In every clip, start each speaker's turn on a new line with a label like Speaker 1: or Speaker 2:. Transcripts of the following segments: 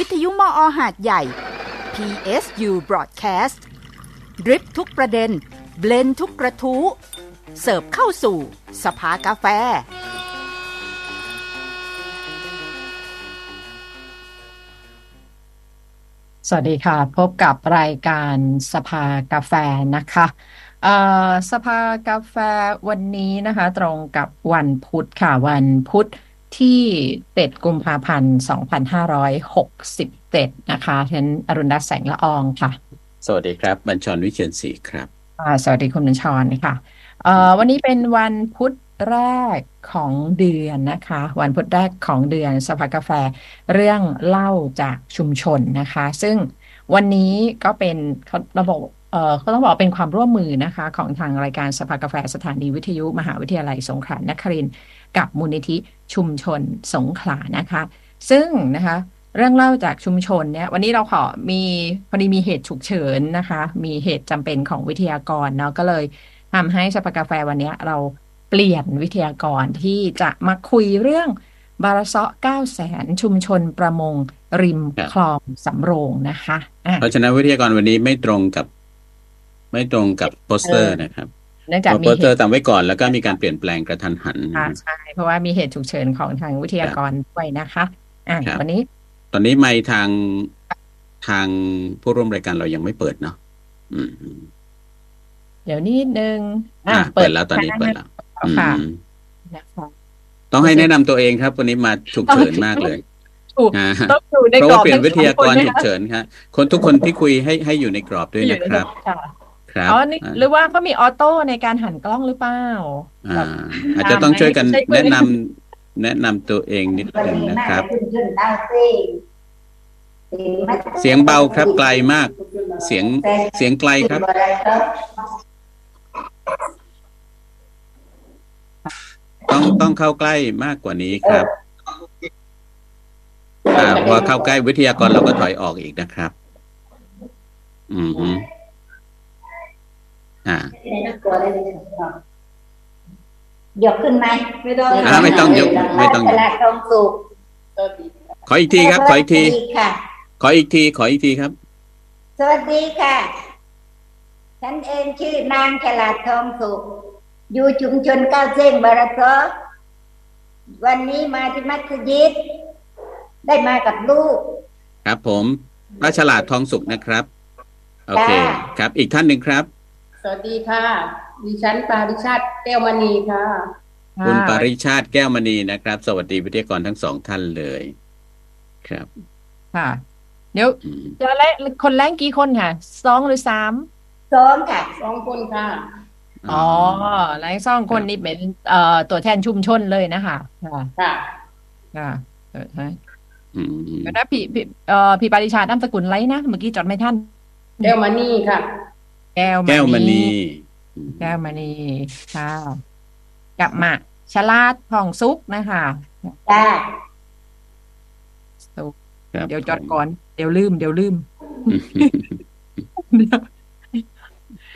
Speaker 1: วิทยุมออหาดใหญ่ PSU Broadcast ดริปทุกประเด็น เบลนทุกกระทู้ เสิร์ฟเข้าสู่ สภากาแฟ
Speaker 2: สวัสดีค่ะ พบกับรายการสภากาแฟนะคะสภากาแฟวันนี้นะคะ ตรงกับวันพุธค่ะ วันพุธ ที่7กุมภาพันธ์2567นะคะฉันอรุณรัตน์แสงละอองค่ะ
Speaker 3: สวัสดีครับบัญชรวิเชียนศรีครับ
Speaker 2: สวัสดีคุณบัญชรค่ะวันนี้เป็นวันพุธแรกของเดือนนะคะ วันพุธแรกของเดือนสภากาแฟเรื่องเล่าจากชุมชนนะคะ ซึ่งวันนี้ก็เป็นระบบเอ่อก็ต้องบอกเป็นความร่วมมือนะคะ ของทางรายการสภากาแฟสถานีวิทยุ มหาวิทยาลัยสงขลานครินกับมูลนิธิ ชุมชนสงขลานะคะ ซึ่งนะคะเรื่องเล่าจากชุมชนเนี่ยวันนี้เราขอมีพอดีมีเหตุฉุกเฉินนะคะ มีเหตุจำเป็นของวิทยากรเนาะก็เลยทำให้สภากาแฟวันนี้เราเปลี่ยนวิทยากรที่จะมาคุยเรื่องบาลาเซาะห์เก้าแสนชุมชนประมงริมคลองสำโรงนะคะ
Speaker 3: เพราะฉะนั้นวิทยากรวันนี้ไม่ตรงกับ ไม่ตรงกับโปสเตอร์นะครับ เนื่องจากมีโปสเตอร์ตามไว้ก่อนแล้วก็มีการเปลี่ยนแปลงกระทันหัน
Speaker 2: ใช่เพราะว่ามีเหตุฉุกเฉินของทางวิทยากรด้วยนะคะอ่าวันนี้
Speaker 3: ตอนนี้ไม่ทางทางผู้ร่วมรายการเรายังไม่เปิดเนาะอืม
Speaker 2: เดี๋ยวนิดนึง
Speaker 3: อ่าเปิดแล้วตอนนี้เปิดแล้วค่ะต้องให้แนะนำตัวเองครับ วันนี้มาฉุกเฉินมากเลย
Speaker 2: ต้องอยู่ใน
Speaker 3: กรอบเพราะว่าเปลี่ยนวิทยากรฉุกเฉินครับคนทุกคนที่คุยให้ให้อยู่ในกรอบด้วยนะครับ
Speaker 2: ครับอ๋อหรือว่าเขามีออโต้ในการหันกล้องหรือเปล่า
Speaker 3: อ่าอาจจะต้องช่วยกันแนะนำแนะนำตัวเองนิดหนึ่งนะครับ เสียงเบาครับไกลมาก เสียงเสียงไกลครับ ต้องต้องเข้าใกล้มากกว่านี้ครับอ่าพอเข้าใกล้วิทยากรเราก็ถอยออกอีกนะครับ อืมฮึ อ่า
Speaker 4: ยกขึ้นไหม
Speaker 3: ไม่ต้องอ่าไม่ต้องยกไม่ต้องยก
Speaker 4: ตรงสุก
Speaker 3: ขออีกทีครับ ขออีกทีขออีกที ขออีกทีครับ
Speaker 4: สวัสดีค่ะ ฉันเองชื่อนางฉลาดทองสุข อยู่ชุมชนก้าวเส้งบาราซอวันนี้มาที่มัสยิด ได้มากับลูก
Speaker 3: ครับผมพระฉลาดทองสุขนะครับ โอเค ครับ อีกท่านหนึ่งครับ
Speaker 5: ส วัสดีค่ะ ดิฉันปาริชาติแก้วมณีค่ะ
Speaker 3: คุณปาริชาติแก้วมณีนะครับ สวัสดีวิทยากรทั้งสองท่านเลย ครับ
Speaker 2: ค่ะ เดี๋ยวจะแลคนแรงกี่คนค่ะสองหรือสาม
Speaker 4: สองค่ะ
Speaker 5: สองคนค่ะ
Speaker 2: อ๋อแรงซ่องคนนี้เป็นเอ่อตัวแทนชุมชนเลยนะคะ
Speaker 5: ค่ะ ค่ะ
Speaker 2: ค่ะเออใช่แล้วพี่พี่เอ่อพี่ปาริชานามสกุลไรนะ เมื่อกี้จดไม่ท่าน
Speaker 5: แก้วมณีค่ะ
Speaker 2: แก้ว
Speaker 3: แก้วมณี
Speaker 2: แก้วมณีค่ะกับมาชลาดทองซุกนะคะ
Speaker 4: จ้า
Speaker 2: ซุกเดี๋ยวจดก่อน เดี๋ยวลืม เดี๋ยวลืม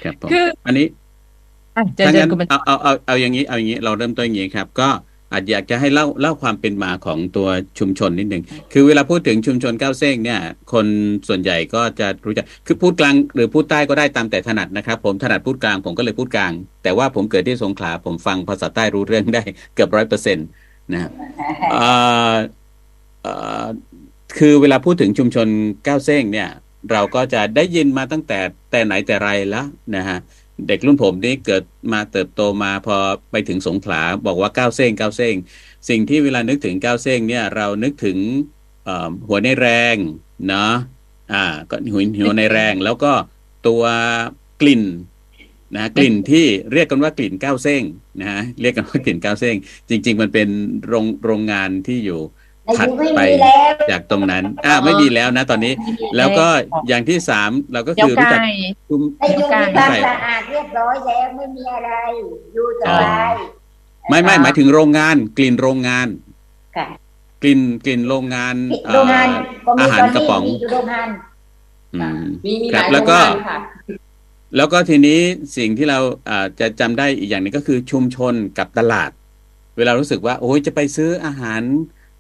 Speaker 3: ครับคืออันนี้ถ้างั้นเอาเอาเอาเอาอย่างนี้เอาอย่างนี้เราเริ่มต้นอย่างนี้ครับ ก็ อาจอยากจะให้เล่าเล่าความเป็นมาของตัวชุมชนนิดหนึ่งคือเวลาพูดถึงชุมชนก้าวเซ้งเนี่ย คนส่วนใหญ่ก็จะรู้จักคือพูดกลางหรือพูดใต้ก็ได้ตามแต่ถนัดนะครับ ผมถนัดพูดกลางผมก็เลยพูดกลาง แต่ว่าผมเกิดที่สงขลาผมฟังภาษาใต้รู้เรื่องได้เกือบร้อยเปอร์เซ็นต์นะครับคือเวลาพูดถึงชุมชนก้าวเซ้งเนี่ย เราก็จะได้ยินมาตั้งแต่แต่ไหนแต่ไรแล้วนะฮะ เด็กรุ่นผมนี่เกิดมาเติบโตมาพอไปถึงสงขลาบอกว่าก้าวเซ้งก้าวเซ้งสิ่งที่เวลานึกถึงก้าวเซ้งเนี่ยเรานึกถึงหัวในแรงเนาะอ่าก็หัวหัวในแรงแล้วก็ตัวกลิ่นนะกลิ่นที่เรียกกันว่ากลิ่นก้าวเซ้งนะฮะเรียกกันว่ากลิ่นก้าวเซ้งจริง ๆ มันเป็นโรงโรงงานที่อยู่ ถัดไปจากตรงนั้นอ่าไม่มีแล้วนะตอนนี้ แล้วก็อย่างที่สามเราก็คือรู้จัก
Speaker 4: คุมไอ้ยูมีความสะอาดเรียบร้อยแล้วไม่มีอะไรอยู่สบาย
Speaker 3: ไม่ไม่หมายถึงโรงงานกลิ่นโรงงานกลิ่นกลิ่นโรงงาน
Speaker 4: โรงงาน
Speaker 3: อาหารกระป๋อง
Speaker 4: โรงงาน
Speaker 5: มีมี
Speaker 3: ครับแล้วก็แล้วก็ทีนี้สิ่งที่เราอาจะจำได้อีกอย่างนึงก็คือชุมชนกับตลาด เวลารู้สึกว่า โอ้ยจะไปซื้ออาหาร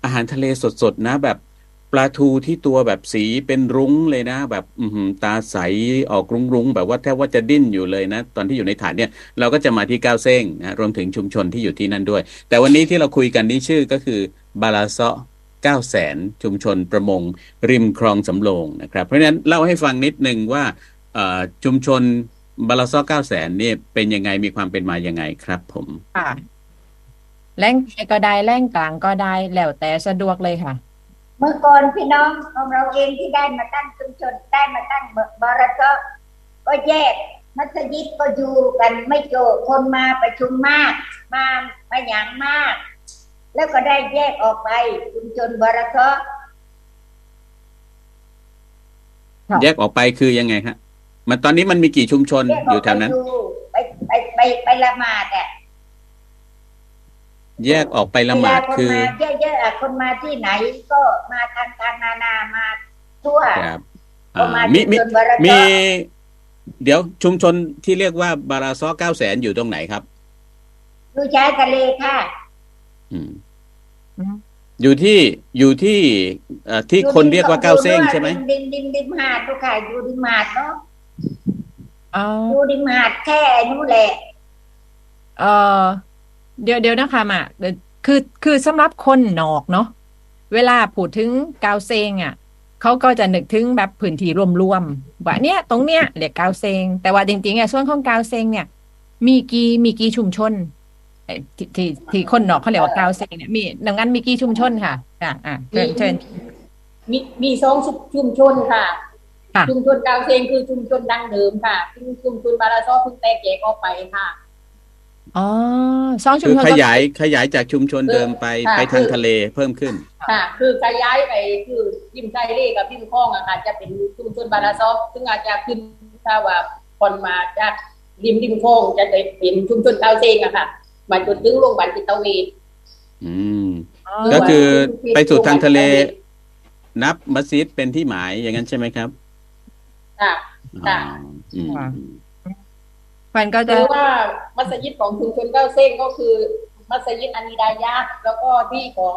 Speaker 3: อาหารทะเลสดๆนะแบบปลาทูที่ตัวแบบสีเป็นรุ้งเลยนะ แบบอืตาใสออกรุ้งรุ้งๆแบบว่าแทบว่าจะดิ้นอยู่เลยนะ ตอนที่อยู่ในฐานเนี่ยเราก็จะมาที่ก้าวเซ้งนะรวมถึงชุมชนที่อยู่ที่นั่นด้วย แต่วันนี้ที่เราคุยกันนี่ชื่อก็คือบาลาเซาะเก้าแสนชุมชนประมง ริมคลองสำโรงนะครับ เพราะฉะนั้นเล่าให้ฟังนิดนึงว่าชุมชนบาลาเซาะเก้าแสนนี่เป็นยังไงมีความเป็นมายังไงครับผม
Speaker 2: ค่ะ แรงไกลก็ได้แรงกลางก็ได้แล้วแต่สะดวกเลยค่ะ
Speaker 4: เมื่อก่อนพี่น้องของเราเองที่ได้มาตั้งชุมชนได้มาตั้งบรสก็แยกมัสยิดก็อยู่กันไม่โจคนมาประชุมมาก มามาอย่างมาก แล้วก็ได้แยกออกไปชุมชนบรส
Speaker 2: ครับ
Speaker 3: แยกออกไปคือยังไงฮะ มันตอนนี้มันมีกี่ชุมชน
Speaker 4: แยก
Speaker 3: อ
Speaker 4: ออยู่ก
Speaker 3: แถวนั้น
Speaker 4: ไปไปไปไปไปละหมาดอะ
Speaker 3: แยกออกไปละหมาด
Speaker 4: เวลคน
Speaker 3: คือ
Speaker 4: มาเยอะๆอะคนมาที่ไหนก็มาทางการนานามาทั่ว
Speaker 3: ครับ
Speaker 4: ก็
Speaker 3: อ่า
Speaker 4: มา
Speaker 3: มี
Speaker 4: ชุม
Speaker 3: มี
Speaker 4: ชนบรส
Speaker 3: มีเดี๋ยวชุมชนที่เรียกว่าบาราซอเก้าแสนอยู่ตรงไหนครับ
Speaker 4: ดูชายทะเลค่ะ
Speaker 3: อืม
Speaker 2: อืม
Speaker 3: อยู่ที่อยู่ที่เอ่อที่คนเรียกว่าเก้าเซ้งใช่ไหม
Speaker 4: ดิมดิมดิมหาดทุกค่ะอยู่ดิมหาดเนาะ
Speaker 2: อ๋อ
Speaker 4: อยู่ดิมหาดแค่นู้นแหละ
Speaker 2: เออ เดี๋ยวเดี๋ยวนะคะมาเดี๋ยวคือคือสำหรับคนนอกเนาะเวลาพูดถึงกาวเซงอะเขาก็จะนึกถึงแบบพื้นที่รวมๆว่าเนี่ยตรงเนี้ยเรียกกาวเซง แต่ว่าจริงๆอะส่วนของกาวเซงเนี่ย มีกี่มีกี่ชุมชนเอ่อที่ที่ที่คนนอกเขาเรียกว่ากาวเซงเนี่ยมีดังนั้นมีกี่ชุมชนค่ะอ่าอ่าเชิญเชิญ
Speaker 5: มีมีสองชุมชนค่ะ
Speaker 2: ค่ะ
Speaker 5: ชุมชนกาวเซงคือชุมชนดั้งเดิมค่ะซึ่งชุมชนบาราซอเพิ่งแตกแยกออกไปค่ะ
Speaker 2: อ๋อสองชุ
Speaker 3: คื
Speaker 2: ม
Speaker 3: อ
Speaker 2: ชน
Speaker 3: ข
Speaker 2: ก็
Speaker 3: ยายขยายจากชุมชนเดิมไป
Speaker 5: ค่ะ
Speaker 3: ไปทาง
Speaker 5: คือ
Speaker 3: ทะเลเพิ่มขึ้น
Speaker 5: ค่ะ คือขยายไปคือริมไซเล่กับริมคลองอะค่ะจะเป็นชุมชนบาราซอซึ่งอาจจะขึ้นถ้าว่าคนมาจากริมริมคลองจะได้เป็นชุมชนกาวเซงอะค่ะ มาจนถึงโรงพยาบาลจิตเวช
Speaker 3: อืม
Speaker 2: อ๋อ
Speaker 3: ก็คือไปสู่ทางทะเล นับมัสยิดเป็นที่หมายอย่างนั้นใช่ไหมครับ
Speaker 5: ค่ะ
Speaker 3: อ๋อ
Speaker 5: ค่ะ
Speaker 3: อื ม
Speaker 2: มันก็
Speaker 5: ห
Speaker 2: จะ
Speaker 5: รือว่ามัสยิดของชุมชนเก้าเส้งก็คือมัสยิดอานิดายะห์แล้วก็ที่ของ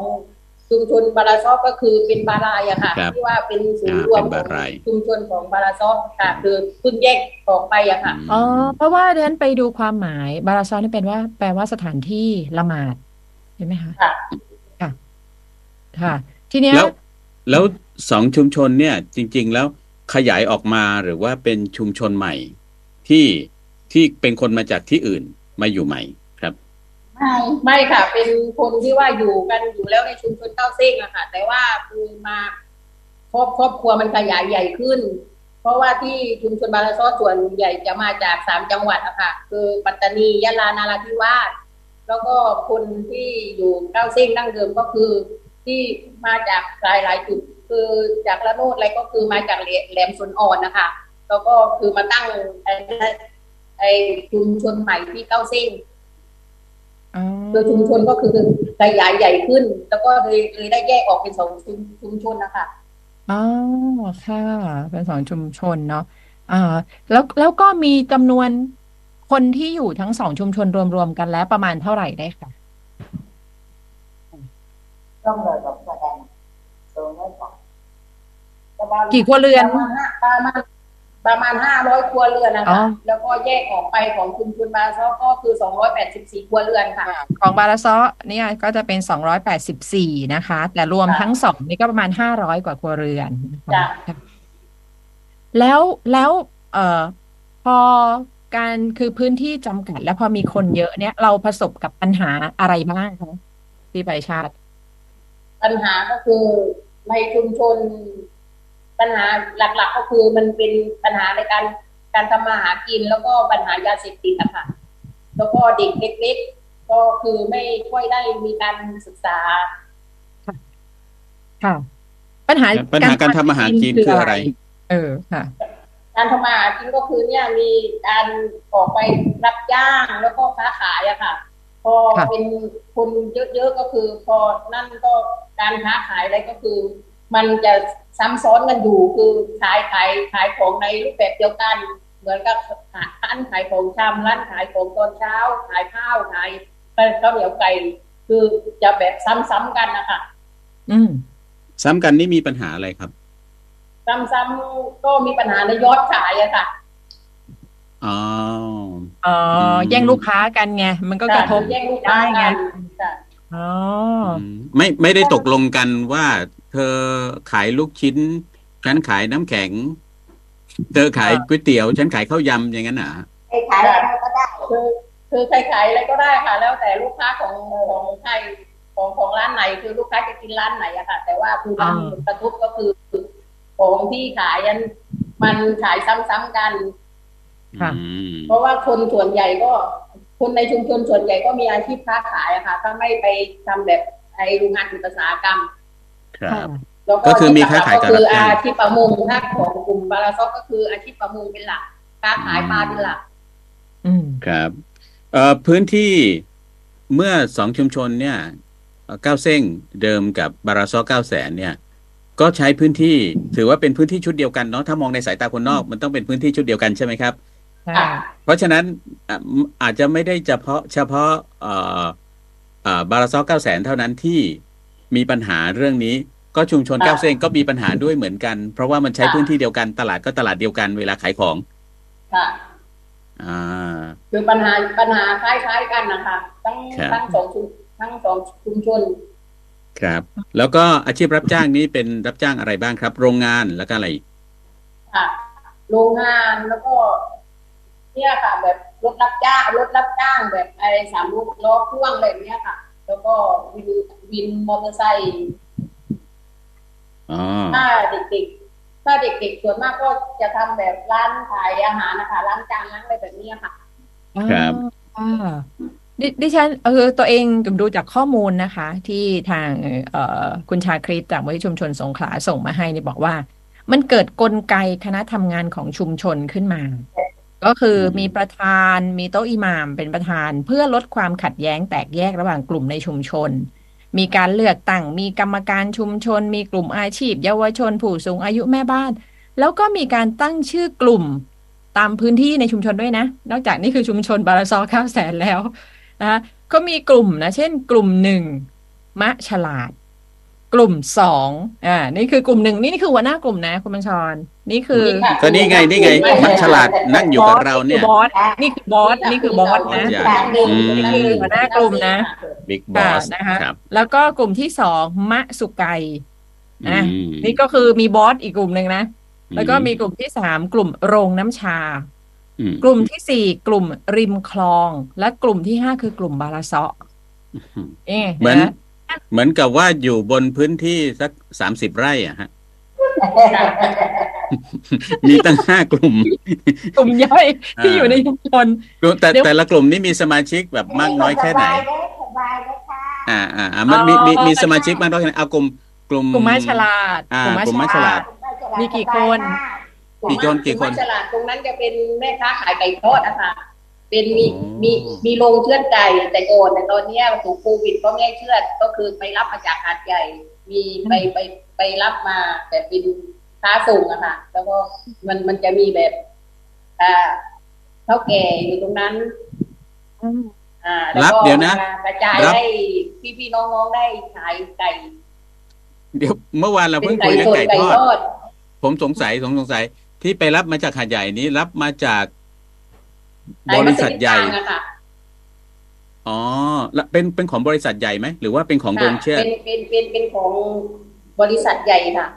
Speaker 5: ชุมชนบาราซอฟก็คือเป็นบารายอะค่ะ
Speaker 3: ครับ
Speaker 5: ที่ว่าเป็นศูนย์
Speaker 3: อ่าร
Speaker 5: วม
Speaker 3: เป็น
Speaker 5: ข
Speaker 3: บา
Speaker 5: อง
Speaker 3: ราย
Speaker 5: ชุมชนของบาราซอฟค่ะ คือเพิ่งแยกออกไปอะค่ะ
Speaker 2: อ๋อเพราะว่าเดินไปดูความหมายบาราซอนนี่เป็นว่า แปลว่าสถานที่ละหมาดใช่ไหมคะ
Speaker 5: ค่ะ
Speaker 2: ค่ะ ค่ะ ทีเนี้ย
Speaker 3: แล้วแล้วสองชุมชนเนี่ย จริง ๆ แล้วขยายออกมาหรือว่าเป็นชุมชนใหม่ ที่ ที่เป็นคนมาจากที่อื่นมาอยู่ใหม่ครับ
Speaker 4: ไม่
Speaker 5: ไม่ค่ะ เป็นคนที่ว่าอยู่กันอยู่แล้วในชุมชนเก้าเส้งอะค่ะ แต่ว่าคือมาครอบครอบครัวมันขยายใหญ่ขึ้น เพราะว่าที่ชุมชนบาราซอส่วนใหญ่จะมาจากสามจังหวัดอะค่ะ คือปัตตานียะลานาราธิวาสแล้วก็คนที่อยู่เก้าเส้งดั้งเดิมก็คือที่มาจากหลายหลายจุด คือจากละโนดอะไรก็คือมาจากแหลแหลมสนอ่อนนะคะแล้วก็คือมาตั้ง ไอ้ไอ้ชุมชนใหม่ที่เก้าเส้ง
Speaker 2: อ๋อ
Speaker 5: โดยชุมชนก็คือขยายใหญ่ขึ้น แล้วก็เลยเลยได้แยกออกเป็นสองชุมชุมชนนะคะ
Speaker 2: อ๋อค่ะเป็นสองชุมชนเนาะอ่า แล้วแล้วก็มีจำนวนคนที่อยู่ทั้งสองชุมชนรวมๆกันแล้วประมาณเท่าไหร่ได้ค่ะ
Speaker 4: ต้องเลยบอกแสดงตรงนี้ค่ะ
Speaker 5: ประมาณ
Speaker 2: กี่ครัวเรือน
Speaker 5: ประมาณห้า ประมาณประมาณห้าร้อยครัวเรือนนะ
Speaker 2: อ๋อ
Speaker 5: คะ แล้วก็แยกออกไปของชุมชนบาซอก็คือสองร้อยแปดสิบสี่ครัวเรือนค่ะ
Speaker 2: ของบาราซอเนี่ยก็จะเป็นสองร้อยแปดสิบสี่นะคะ แต่รวม
Speaker 5: ค่ะ
Speaker 2: ทั้งสองนี่ก็ประมาณห้าร้อยกว่าครัวเรือนนะคะ
Speaker 5: จ้ะ
Speaker 2: แล้วแล้วเอ่อพอการคือพื้นที่จำกัด แล้วพอมีคนเยอะเนี่ยเราประสบกับปัญหาอะไรบ้างคะพี่ปริชาติ
Speaker 5: ปัญหาก็คือในชุมชน ปัญหาหลักๆก็คือมันเป็นปัญหาในการการทำมาหากินแล้วก็ปัญหายาเสพติดอะค่ะแล้วก็เด็กเล็กๆก็คือไม่ค่อยได้มีการศึกษา
Speaker 2: ค่ะ ปัญหา
Speaker 3: ปัญหาการทำอาหารกินคืออะไร
Speaker 2: เออค่ะ
Speaker 5: การทำมาหากินก็คือเนี่ยมีการออกไปรับจ้างแล้วก็ค้าขายอะค่ะ พอ
Speaker 2: ค่ะ
Speaker 5: เป็นคนเยอะๆก็คือ พอนั่นก็การค้าขายอะไรก็คือ มันจะซ้ำซ้อนกันอยู่คือขายขายขายของในรูปแบบเดียวกัน เหมือนกับร้านขายของชำร้านขายของตอนเช้า ขายข้าวขายข้าวเหนียวไก่คือจะแบบซ้ำๆกันนะคะ
Speaker 2: อืม
Speaker 3: ซ้ำกันนี่มีปัญหาอะไรครับ
Speaker 5: ซ้ำๆก็มีปัญหาในยอดขายอะค่ะ
Speaker 3: อ๋อ
Speaker 2: อ๋อ
Speaker 3: ม
Speaker 2: แย่งลูกค้ากันไงมันก็กระทบ
Speaker 5: แย่งลูกค้า
Speaker 2: ได้ไง
Speaker 5: กันค่ะ
Speaker 2: อ๋อ
Speaker 3: อืมไม่ไม่ได้ตกลงกันว่า เธอขายลูกชิ้น ฉันขายน้ำแข็ง เธอขายก๋วยเตี๋ยว ฉันขายข้าวยำอย่างนั้นอะ
Speaker 4: ใครขายอะไรก็ได้
Speaker 5: คือคือใครขายอะไรก็ได้ค่ะ แล้วแต่ลูกค้าของของใครของของร้านไหนคือลูกค้าจะกินร้านไหนอะค่ะ แต่ว่าคือมัน
Speaker 2: อ่า
Speaker 5: กระทบก็คือของที่ขายอันมันขายซ้ำๆกัน
Speaker 2: ค่ะ
Speaker 3: อืม
Speaker 5: เพราะว่าคนส่วนใหญ่ก็ คนในชุมชนส่วนใหญ่ก็มีอาชีพค้าขายอะค่ะ ถ้าไม่ไปทำแบบไอโรงงานอุตสาหกรรม
Speaker 3: ครับ
Speaker 5: แล้ว
Speaker 3: ก็คือมีค้าขายกับ
Speaker 5: ก็คือ
Speaker 3: รับจ้าง
Speaker 5: อาชีพประมงถ้าของกลุ่มบาราซอกก็คืออาชีพประมงเป็นหลักค้าขายปลาเป็นหลัก
Speaker 2: อืม
Speaker 3: ครับ เอ่อพื้นที่เมื่อสองชุมชนเนี่ยเอ่อเก้าเส้งเดิมกับบาราซอเก้าแสนเนี่ย ก็ใช้พื้นที่ถือว่าเป็นพื้นที่ชุดเดียวกันเนาะถ้ามองในสายตาคนนอกมันต้องเป็นพื้นที่ชุดเดียวกันใช่ไหมครับ
Speaker 2: ใช่
Speaker 3: เพราะฉะนั้นอะอาจจะไม่ได้เฉพาะเฉพาะเอ่อเอ่อบาราซอเก้าแสนเท่านั้นที่มีปัญหาเรื่องนี้ ก็ชุมชน
Speaker 5: ค่ะ
Speaker 3: เก้าเส้งก็มีปัญหาด้วยเหมือนกัน เพราะว่ามันใช้
Speaker 5: ค่ะ
Speaker 3: พื้นที่เดียวกันตลาดก็ตลาดเดียวกันเวลาขายของ
Speaker 5: ค่ะ
Speaker 3: อ่า
Speaker 5: คือปัญหาปัญหาคล้ายๆกันนะคะทั้ง
Speaker 3: ครับ
Speaker 5: ทั้งสองชุมทั้งสองชุมชน
Speaker 3: ครับ แล้วก็อาชีพรับจ้างนี้เป็นรับจ้างอะไรบ้างครับ โรงงานแล้วก็อะไรอีก
Speaker 5: ค่ะโรงงานแล้วก็ เนี่ยค่ะ แบบรถรับจ้างรถรับจ้างแบบไอ้สามลูกล้อพ่วงอะไรแบบเนี้ยค่ะ แล้วก็วินวินมอเตอร์ไซค์
Speaker 3: อ๋อ
Speaker 5: ถ้าเด็กๆถ้าเด็กๆส่วนมากก็จะทำแบบร้านขายอาหารนะคะร้านจานร้านอะไรแบบเนี้ยค่ะ
Speaker 3: ครับ
Speaker 2: อ่าดิดิฉันเออตัวเองดูจากข้อมูลนะคะ ที่ทางเอ่อคุณชาคริตจากวิทยชุมชนสงขลาส่งมาให้เนี่ยบอกว่า มันเกิดกลไกคณะทำงานของชุมชนขึ้นมา ก็คือมีประธานมีโต๊ะอิหม่ามเป็นประธาน เพื่อลดความขัดแย้งแตกแยกระหว่างกลุ่มในชุมชน มีการเลือกตั้งมีกรรมการชุมชน มีกลุ่มอาชีพ เยาวชนผู้สูงอายุแม่บ้าน แล้วก็มีการตั้งชื่อกลุ่มตามพื้นที่ในชุมชนด้วยนะ นอกจากนี่คือชุมชนบาราซอข้าวแสนแล้วนะคะก็มีกลุ่มนะ เช่น กลุ่มหนึ่งมะฉลาด กลุ่มสองอ่า นี่คือกลุ่มหนึ่งนี่นี่คือหัวหน้ากลุ่มนะคุณบัญชร นี่คือ
Speaker 5: นี่ค่ะ
Speaker 3: ก็นี่ไงนี่ไงมักฉลาดนั่งอยู่กับเราเนี่ย
Speaker 2: บอสนี่คือบอสนี่คือบอสนะ
Speaker 3: ใหญ่
Speaker 2: อืมนี่คือหัวหน้ากลุ่มนะ
Speaker 3: บิ๊กบอ
Speaker 2: ค่ะ
Speaker 3: ส
Speaker 2: นะคะ
Speaker 3: ครับ
Speaker 2: แล้วก็กลุ่มที่สองมะสุไกนะ
Speaker 3: อืม
Speaker 2: นี่ก็คือมีบอสอีกกลุ่มหนึ่งนะ แล้วก็มีกลุ่มที่สามกลุ่มโรงน้ำชา
Speaker 3: อืม
Speaker 2: กลุ่มที่สี่กลุ่มริมคลอง และกลุ่มที่ห้าคือกลุ่มบาลาเซาะเอ๊ะ
Speaker 3: เหมือน
Speaker 2: นะ
Speaker 3: เหมือนกับว่าอยู่บนพื้นที่สักสามสิบไร่อะฮะ มีตั้งห้ากลุ่ม
Speaker 2: กลุ่มย่อยที่อยู่ในชุมชน
Speaker 3: แต่
Speaker 2: เดี๋ยว
Speaker 3: แต่ละกลุ่มนี้มีสมาชิกแบบมากน้อยแค่ไหน
Speaker 4: สบายเลยสบายเลยค่ะ
Speaker 3: อ่าอ่าอ่ามันมีมีมีสมาชิกมากน้อยแค่ไหนเอากลุ่มกลุ่ม
Speaker 2: กลุ่มไม้ฉลาด
Speaker 3: อ่ากลุ่มไม้ฉลาด
Speaker 2: มีกี่คน
Speaker 3: กี่คนกี่คน
Speaker 5: กลุ่มฉลาดตรงนั้นจะเป็นแม่ค้าขายไก่ทอดนะคะ เป็นมี
Speaker 3: โอ้
Speaker 5: มีมีโรงเชือดไก่แต่ก่อนแต่ตอนเนี้ยถูกโควิดก็ไม่ให้เชือดก็คือไปรับมาจากหาดใหญ่ มีไปไปไปรับมาแต่เป็นค้าส่งอะค่ะแล้วก็มันมันจะมีแบบอ่าเท่าแก่อยู่ตรงนั้นอ่าแล้ว
Speaker 3: รับ
Speaker 5: ก็
Speaker 3: เดี๋ยวนะ
Speaker 5: กระจาย
Speaker 3: รับ
Speaker 5: ให้พี่พี่ๆน้องๆได้ขายไก่
Speaker 3: เดี๋ยวเมื่อวานเรา
Speaker 5: เป็
Speaker 3: เพิ่
Speaker 5: น
Speaker 3: ง
Speaker 5: ไก่
Speaker 3: คุยเรื่อ
Speaker 5: ส
Speaker 3: ง
Speaker 5: ด
Speaker 3: ไก่
Speaker 5: ไก่
Speaker 3: ทอด
Speaker 5: ทอด
Speaker 3: ผมสงสัยผมสงสัยที่ไปรับมาจากหาดใหญ่นี้รับมาจาก
Speaker 5: ขาย
Speaker 3: บ
Speaker 5: มั
Speaker 3: ริ
Speaker 5: ส
Speaker 3: ษัท
Speaker 5: ยิด
Speaker 3: ใหญ่
Speaker 5: กลางอะค่ะ
Speaker 3: อ๋อแล้วเป็นเป็นของบริษัทใหญ่ไหมหรือว่าเป็นของโรงเชือด
Speaker 5: เป็นเป็นเป็นเป็นของบริษัทใหญ่ค่ะ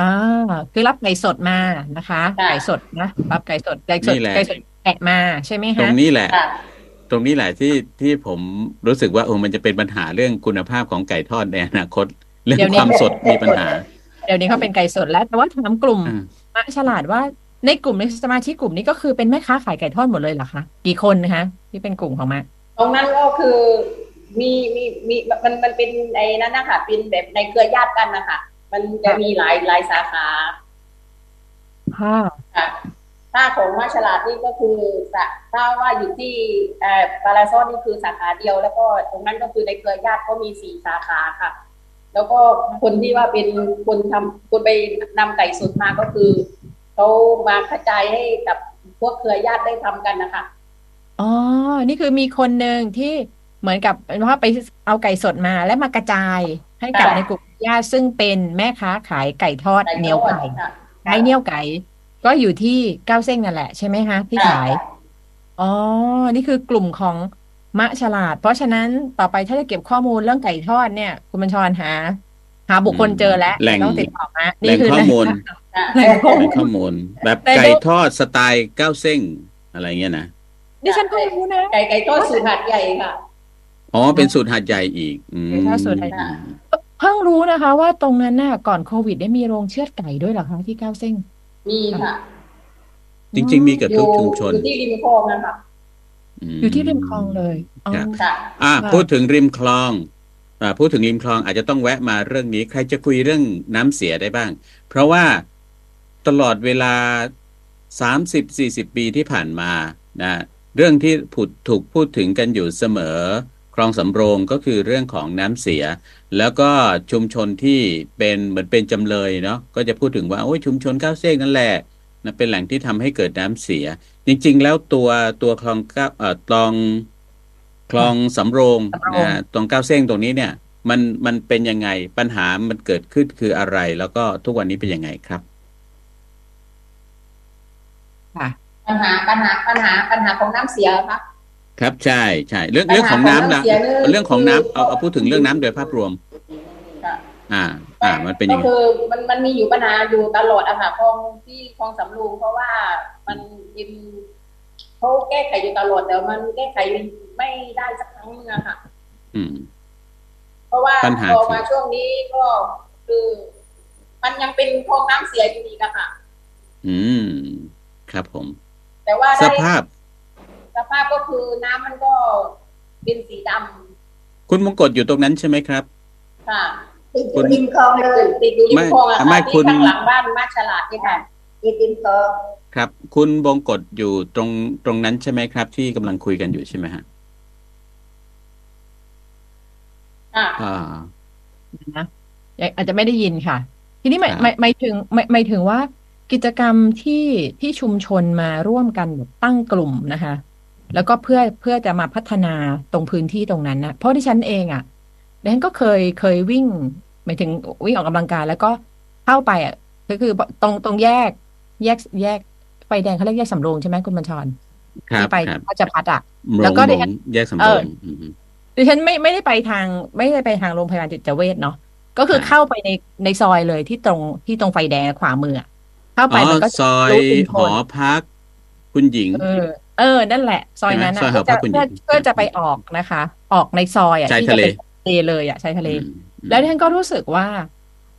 Speaker 2: อ่าคือรับไก่สดมานะคะ
Speaker 5: ค่ะ
Speaker 2: ไก่สดนะรับไก่สดไก่สด
Speaker 3: นี่แหละ
Speaker 2: ไก่สดแกะมาใช่ไหม
Speaker 3: ตร
Speaker 2: ฮะ
Speaker 3: งนี้แหละ
Speaker 5: ค่ะ
Speaker 3: ตรงนี้แหละที่ที่ผมรู้สึกว่าโอ้มันจะเป็นปัญหาเรื่องคุณภาพของไก่ทอดในอนาคต เรื่องความสดมีปัญหา
Speaker 2: เดี๋ยวนี้เขาเป็นไก่สดแล้ว แต่ว่าถามกลุ่ม
Speaker 3: อ่า
Speaker 2: มะฉลาดว่า ในกลุ่มในสมาชิกกลุ่มนี้ก็คือเป็นแม่ค้าขายไก่ทอดหมดเลยเหรอคะกี่คนนะคะที่เป็นกลุ่มของมะ
Speaker 5: ตรงนั้นก็คือมีมีมีมันมันเป็นไอ้นั้นนะคะเป็นแบบในเครือญาติกันนะคะมันจะมีหลายหลายสาขา
Speaker 2: ค่ะ
Speaker 5: ค่ะถ้าของมาฉลาดนี่ก็คือสาถ้าว่าอยู่ที่เอ่อปาราซอนนี่คือสาขาเดียว แล้วก็ตรงนั้นก็คือในเครือญาติก็มีสี่สาขาค่ะ แล้วก็คนที่ว่าเป็นคนทำคนไปนำไก่สดมาก็คือ เขามากระจายให้กับพวกเครือญาติได้ทำกันนะคะ
Speaker 2: อ๋อ นี่คือมีคนหนึ่งที่เหมือนกับว่าไปเอาไก่สดมาแล้วมากระจายให้กับ
Speaker 5: ค่ะ
Speaker 2: ในกลุ่มญาติซึ่งเป็นแม่ค้าขายไก่ทอด
Speaker 5: ไก่
Speaker 2: เหนียวไก่
Speaker 5: ค่ะ
Speaker 2: ขายเหนียวไก่ ก็อยู่ที่เก้าเส้งนั่นแหละใช่ไหมคะที่ขาย อ๋อ นี่คือกลุ่มของมะฉลาด เพราะฉะนั้นต่อไปถ้าจะเก็บข้อมูลเรื่องไก่ทอดเนี่ย คุณบัญชรหา หาบุคคลเจอแล้ว
Speaker 3: แหล่ง
Speaker 2: ต้องติดต่อมา
Speaker 3: แหล่ง
Speaker 2: คือ
Speaker 3: ข้อมูล
Speaker 5: ค่ะ
Speaker 2: แหล่งข้อ
Speaker 3: แห
Speaker 2: มู
Speaker 3: ล่
Speaker 2: ล
Speaker 3: งข้อมูล แบบ
Speaker 2: แต่
Speaker 3: ไก่
Speaker 2: ดู
Speaker 3: ทอดสไตล์เก้าเส้งอะไรเงี้ยนะ
Speaker 2: ดิฉันก็รู้นะ
Speaker 5: ไก่ไก่ทอดสูตรหัดใหญ่ค่ะ
Speaker 3: อ๋อเป็นสูตรหาดใหญ่อีก อืม
Speaker 2: ไก่ทอดสูตรหาดใหญ่
Speaker 3: อืม
Speaker 2: เพิ่งรู้นะคะ ว่าตรงนั้นน่ะก่อนโควิดได้มีโรงเชือดไก่ด้วยเหรอคะที่เก้าเส้ง
Speaker 5: มีค่ะ
Speaker 3: จริง ๆ มีเกือบ
Speaker 5: อยู่
Speaker 3: ทุกชุมชน
Speaker 5: อยู่ที่ริมคลองนะคะ
Speaker 3: ม
Speaker 2: อยู่ที่ริมคลองเลยอ๋อ
Speaker 3: ครับ
Speaker 5: ค่ะ
Speaker 3: อะ
Speaker 2: ค่ะ
Speaker 3: พูดถึงริมคลองอ่า พูดถึงริมคลองอาจจะต้องแวะมาเรื่องนี้ ใครจะคุยเรื่องน้ำเสียได้บ้าง เพราะว่าตลอดเวลา 30-40 ปีที่ผ่านมานะเรื่องที่ผุดถูกพูดถึงกันอยู่เสมอ คลองสำโรงก็คือเรื่องของน้ำเสีย แล้วก็ชุมชนที่เป็นเหมือนเป็นจำเลยเนาะก็จะพูดถึงว่าโอ้ยชุมชนก้าวเซ้งนั่นแหละนะเป็นแหล่งที่ทำให้เกิดน้ำเสีย จริง ๆ แล้วตัวตัวคลองก้าวเอ่อคลอง คลองสำโรง
Speaker 2: สำโรง
Speaker 3: นะตรงก้าวเซ้งตรงนี้เนี่ย มันมันเป็นยังไงปัญหามันเกิดขึ้นคืออะไร แล้วก็ทุกวันนี้เป็นยังไงครับ
Speaker 2: ค่ะ
Speaker 5: ปัญหาปัญหาปัญหาปัญหาของน้ำเสียค่ะ
Speaker 3: ครับใช่ใช่เรื่อง
Speaker 5: ปัญหา
Speaker 3: เรื่องของน้ำนะ
Speaker 5: ของน้ำเสียนี่
Speaker 3: เรื่องของน้ำ
Speaker 5: คือ
Speaker 3: เอาเอาพูดถึงเรื่องน้ำโดยภาพรวม
Speaker 5: ค่ะ
Speaker 3: อ่า อ่า มันเป็นยังไง
Speaker 5: ก็คือมันมันมีอยู่ปัญหาอยู่ตลอดอะค่ะคลองที่คลองสำโรงเพราะว่ามันยินเขาแก้ไขอยู่ตลอดแต่มันแก้ไข ไม่ได้สักครั้งนึงอะค่ะ
Speaker 3: อืม
Speaker 5: เพราะว่า
Speaker 3: ปัญหา
Speaker 5: พอ
Speaker 3: คือ
Speaker 5: มาช่วงนี้ก็คือ มันยังเป็นคลองน้ำเสียอยู่ดีอะค่ะ
Speaker 3: อืม ครับผม
Speaker 5: แต่ว่า
Speaker 3: ส
Speaker 5: ได้
Speaker 3: ภาพ
Speaker 5: สภาพก็คือน้ำมันก็เป็นสีดำ
Speaker 3: คุณมงกฎอยู่ตรงนั้นใช่ไหมครับ
Speaker 5: ค่ะ
Speaker 4: ติดอยู่ริมคลองเลย
Speaker 5: ติดอยู่ริมคลองอะ
Speaker 3: ไม่
Speaker 5: ค่ะ
Speaker 3: คุ
Speaker 5: ที่
Speaker 3: ณ
Speaker 5: ข้างหลังบ้านมาฉลาดนี่ค่ะ
Speaker 4: ติดริมคลอง
Speaker 3: ครับ คุณบงกฎอยู่ตรงตรงนั้นใช่ไหมครับ ที่กำลังคุยกันอยู่ใช่ไหมฮะ
Speaker 5: ค่ะ
Speaker 3: อ่า
Speaker 2: นะยังอาจจะไม่ได้ยินค่ะ ทีนี้หมาย
Speaker 3: ครับ
Speaker 2: หมายหมายถึงหมายหมายถึงว่ากิจกรรมที่ที่ชุมชนมาร่วมกันแบบตั้งกลุ่มนะคะ แล้วก็เพื่อเพื่อจะมาพัฒนาตรงพื้นที่ตรงนั้นนะเพราะที่ฉันเองอะดิฉันก็เคยเคยวิ่งหมายถึงวิ่งออกกำลังกายแล้วก็เข้าไปอะก็คือตรงตรงแยก แยกแยกไฟแดงเขาเรียกแยกสำโรงใช่ไหมคุณบัญชร
Speaker 3: ครับ
Speaker 2: ที่ไป
Speaker 3: ครับ
Speaker 2: ราชพัฒอะ
Speaker 3: ม
Speaker 2: แล้วก็
Speaker 3: รง
Speaker 2: ดิฉัน
Speaker 3: แยกสำ
Speaker 2: เอ
Speaker 3: โร
Speaker 2: อ
Speaker 3: งม
Speaker 2: ดิฉันไม่ไม่ได้ไปทาง ไม่ได้ไปทางโรงพยาบาลจิตเวชเนาะก็คือ
Speaker 3: ครับ
Speaker 2: เข้าไปในในซอยเลยที่ตรงที่ตรงไฟแดงขวามืออะเข้าไป
Speaker 3: อ๋อ
Speaker 2: มันก็
Speaker 3: ซอย
Speaker 2: รู้ชุมช
Speaker 3: หอนพัก คุณหญิง
Speaker 2: เออ เออ นั่นแหละ ซอยนั้น
Speaker 3: ใช่
Speaker 2: นะ
Speaker 3: ไหมซอยหอพักคุณหญิง
Speaker 2: เพื่อเพื่อจะไปออกนะคะ ออกในซอยอะ
Speaker 3: ชาย
Speaker 2: ที่
Speaker 3: ทะ
Speaker 2: จะ
Speaker 3: เล
Speaker 2: เป็นทะเลเลยอะชายทะเล
Speaker 3: อืม
Speaker 2: แล้วดิฉันก็รู้สึกว่า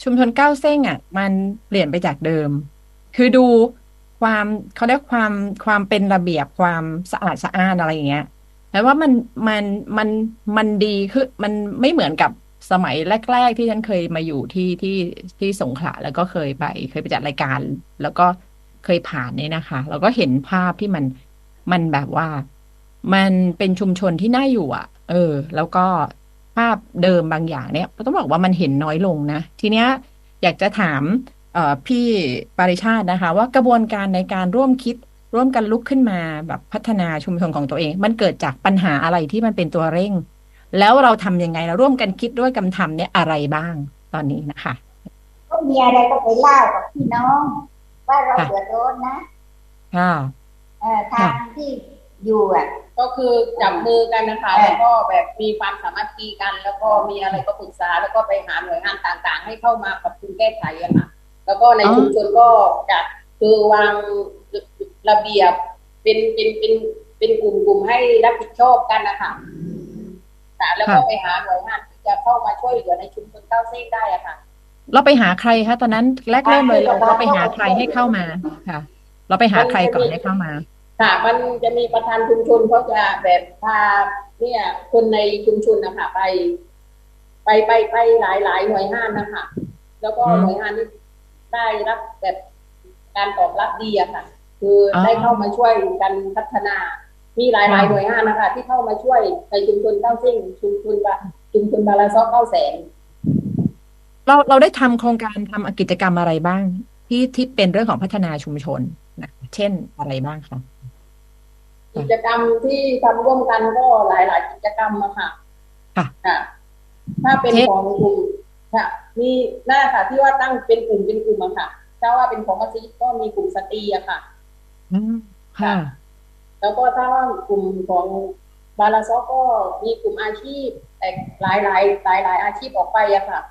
Speaker 2: ชุมชนเก้าเส้งอะ มันเปลี่ยนไปจากเดิม คือดูความเขาเรียกความความเป็นระเบียบความสะอาดสะอ้านอะไรอย่างเงี้ย แล้วว่ามันมันมันมันดีคือมันไม่เหมือนกับสมัยแรก ๆ ที่ฉันเคยมาอยู่ที่ที่ที่สงขลาแล้วก็เคยไป เคยไปจัดรายการ แล้วก็เคยผ่านเนี่ยนะคะแล้วก็เห็นภาพที่มันมันแบบว่า มันเป็นชุมชนที่น่าอยู่อะ เออ แล้วก็ภาพเดิมบางอย่างเนี่ยต้องบอกว่ามันเห็นน้อยลงนะทีเนี้ยอยากจะถามเออพี่ปริชาตินะคะ ว่ากระบวนการในการร่วมคิด ร่วมกันลุกขึ้นมาแบบพัฒนาชุมชนของตัวเอง มันเกิดจากปัญหาอะไรที่มันเป็นตัวเร่ง แล้วเราทำยังไงเราร่วมกันคิดด้วยกันทำเนี่ยอะไรบ้างตอนนี้นะคะ
Speaker 4: ก็มีอะไรก็ไปเล่ากับพี่น้อง ว่าเรา
Speaker 2: ค่ะ
Speaker 4: เดือดร้อนนะ
Speaker 2: ค่ะ
Speaker 4: เออทางที่อยู่อะ
Speaker 5: ก็คือจับมือกันนะคะ
Speaker 4: เออ
Speaker 5: แล้วก็แบบมีความสามัคคีกัน แล้วก็มีอะไรก็ปรึกษา แล้วก็ไปหาหน่วยงานต่างๆ ให้เข้ามาปรับปรุงแก้ไขอะค่ะ แล้วก็ใน
Speaker 2: อ๋อ
Speaker 5: ชุมชนก็จัดคือวาง ระเบียบเป็นเป็นเป็นเป็นกลุ่มกลุ่มๆให้รับผิดชอบกันนะคะค่ะแล้วก็ไปหาหน่วยงานที่จะเข้ามาช่วยเหลือในชุมชนเก้าเส้นได้อะค่ะ
Speaker 2: เราไปหาใครคะตอนนั้นแรกเริ่มเลยเราเราไปหาใครให้เข้ามาค่ะ เราไปหาใครก่อนให้เข้ามา
Speaker 5: ค่ะ มันจะมีประธานชุมชนเขาจะแบบพาเนี่ย คนในชุมชนนะคะไป ไปไปไปหลายหลายหน่วยงานนะคะแล้วก็
Speaker 2: อืม
Speaker 5: หน่วยงานที่ได้รับแบบการตอบรับดีอะค่ะ คืออ
Speaker 2: อ
Speaker 5: ได้เข้ามาช่วยกันพัฒนา มีหลายหลายหน่วยงานนะคะ ที่เข้ามาช่วยในชุมชนเก้าซิ่งชุมชนบะชุมชนบาลาซอกเก้าแสน
Speaker 2: เราเราได้ทำโครงการทำกิจกรรมอะไรบ้าง ที่ที่เป็นเรื่องของพัฒนาชุมชนนะเช่นอะไรบ้างคะ
Speaker 5: กิจกรรมที่ทำร่วมกันก็หลายหลายๆกิจกรรมอะค่ะ
Speaker 2: ค่ะ
Speaker 5: ค่ะถ้าเป็น
Speaker 2: เช่น
Speaker 5: ของกลุ่มค่ะ มีน่าค่ะที่ว่าตั้งเป็นกลุ่มเป็นกลุ่มอะค่ะถ้าว่าเป็นของมัสยิดก็มีกลุ่มสตรีอะค่ะ
Speaker 2: อืม ค่ะ
Speaker 5: แล้วก็ถ้าว่ากลุ่มของบาลาซอก็มีกลุ่มอาชีพแต่หลายหลายหลายหลายอาชีพออกไปอะค่ะ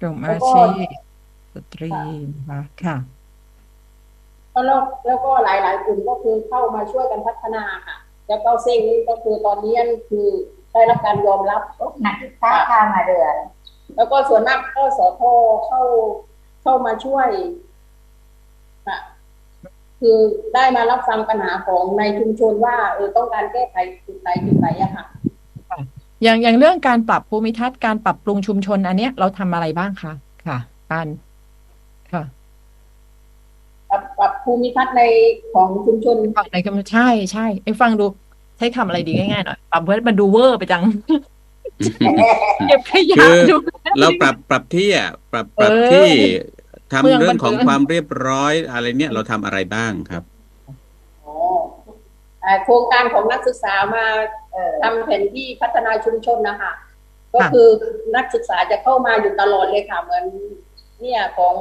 Speaker 2: กลุ่ม
Speaker 5: แล้
Speaker 2: อาว
Speaker 5: ก็
Speaker 2: ชีพสตรีนะคะค่ะ
Speaker 5: แล้วแล้วก็หลายหลายกลุ่มก็คือเข้ามาช่วยกันพัฒนาค่ะ แล้วก็เซ้งนี่ก็คือตอนนี้คือได้รับการยอมรับ
Speaker 4: นักศึกษาข้ามมาเดือน
Speaker 5: แล้วก็ส่วนมากก็สอทอเข้าเข้ามาช่วย ค่ะคือได้มารับฟังปัญหาของในชุมชนว่าเออต้องการแก้ไขจุดไหนจุดไหนอะค่ะ
Speaker 2: อย่างอย่างเรื่องการปรับภูมิทัศน์การปรับปรุงชุมชนอันเนี้ยเราทำอะไรบ้างคะค่ะปานค่ะ
Speaker 5: ปรับปรับภูมิทัศน์ในของชุมชน
Speaker 2: ในคำใช่ใช่ไอ้ฟังดูใช้คำอะไรดีง่ายๆหน่อยปรับเพื่อมันดูเวอร์ไปจังเก็บขยะ
Speaker 3: คือ
Speaker 2: ดู
Speaker 3: เราปรับปรับที่อะปรับปรับ
Speaker 2: เออ
Speaker 3: ที่ ทำ
Speaker 2: เมือง
Speaker 3: เรื่องของ
Speaker 2: บันเทิง
Speaker 3: ความเรียบร้อยอะไรเนี่ยเราทำอะไรบ้างครับ
Speaker 5: อ๋ออ่าโครงการของนักศึกษามา
Speaker 4: เออ
Speaker 5: ทำแผนที่พัฒนาชุมชนนะคะก็คือนักศึกษาจะเข้ามาอยู่ตลอดเลยค่ะเหมือนเนี่ยของ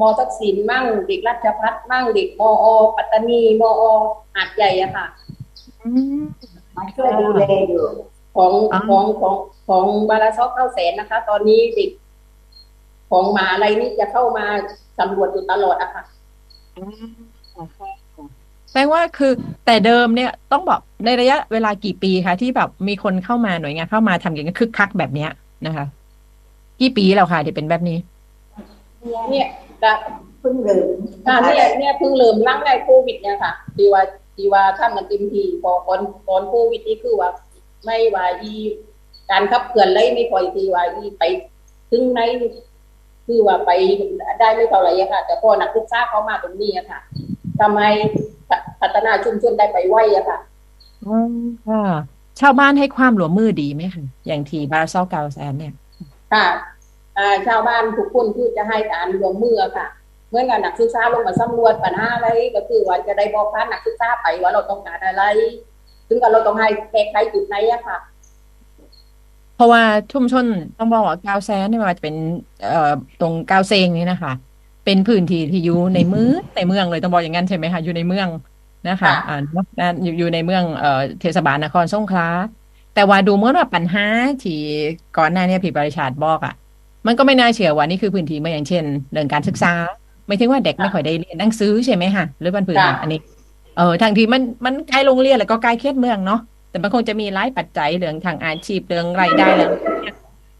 Speaker 5: มทักษิณมั่งเด็กราชพัฒมั่งเด็กมอปัตตานีมอหาดใหญ่อะค่ะ
Speaker 2: อืม
Speaker 4: มาช่วยดูแลอยู่
Speaker 5: ของ
Speaker 2: อ่า
Speaker 5: ของของของบาลาซอกเข้าแสนนะคะ ตอนนี้เด็ก ของมหาอะไรนี่จะเข้ามาสำรวจอยู่ตลอดอะค่ะ
Speaker 2: แสดงว่าคือแต่เดิมเนี่ยต้องบอกในระยะเวลากี่ปีคะที่แบบมีคนเข้ามาหน่วยงานเข้ามาทำอย่างนี้คึกคักแบบเนี้ยนะคะ กี่ปีแล้วค่ะที่เป็นแบบนี้
Speaker 5: เนี่ยจะ
Speaker 4: เพิ่งลืม
Speaker 5: ค่ะเนี่ยเนี่ยเพิ่งเริ่มร่างได้โควิดเนี่ยค่ะทีว่าทีว่าทำกันเต็มทีพอก่อนก่อนโควิดนี่คือว่า ไม่ว่าอีการขับเคลื่อนเลยไม่ค่อยทีว่าอีไปถึงไหน คือว่าไปได้ไม่เท่าไหร่อะค่ะ แต่พอนักศึกษาเขามาตรงนี้อะค่ะทำให้พัฒนาชุมชนได้ไปไวอะค่ะ
Speaker 2: อ๋อค่ะ ชาวบ้านให้ความร่วมมือดีไหมคะอย่างที่บาราซอลเกาแซนเนี่ย
Speaker 5: ค่ะอ่าชาวบ้านทุกคนคือจะให้การรวมมือค่ะ เมื่อกับนักศึกษาลงมาสำรวจปัญหาอะไร ก็คือว่าจะได้บอกพานักศึกษาไปว่าเราต้องการอะไร ถึงกับเราต้องให้แก้ไขจุดไหนอะค่ะ
Speaker 2: เพราะว่าชุมชนต้องบอกว่าเกาแซนเนี่ยมันจะเป็นเอ่อตรงเกาเซงนี่นะคะ เป็นพื้นที่ที่อยู่ในมือในเมืองเลยต้องบอกอย่างนั้นใช่ไหมคะอยู่ในเมืองนะคะ
Speaker 5: ค่ะ
Speaker 2: อ่าเนอะนะอยู่อยู่ในเมืองเอ่อเทศบาลนครสงขลาแต่ว่าดูเหมื่อนว่าปัญหาที่ก่อนหน้าเนี้พี่ปริชาติบอกอะ มันก็ไม่น่าเชื่อว่านี่คือพื้นที่เมื่ออย่างเช่น เรื่องการศึกษา ไม่ถึงว่าเด็กไม่ค่อยได้เรียนหนังสือใช่ไหมคะหรือมันพื้น
Speaker 5: ค่ะ
Speaker 2: อันนี้เออทางที่มันมันใกล้โรงเรียนแล้วก็ใกล้เขตเมืองเนาะ แต่มันคงจะมีหลายปัจจัยเรื่องทางอาชีพเรื่องรายได้เรื่อง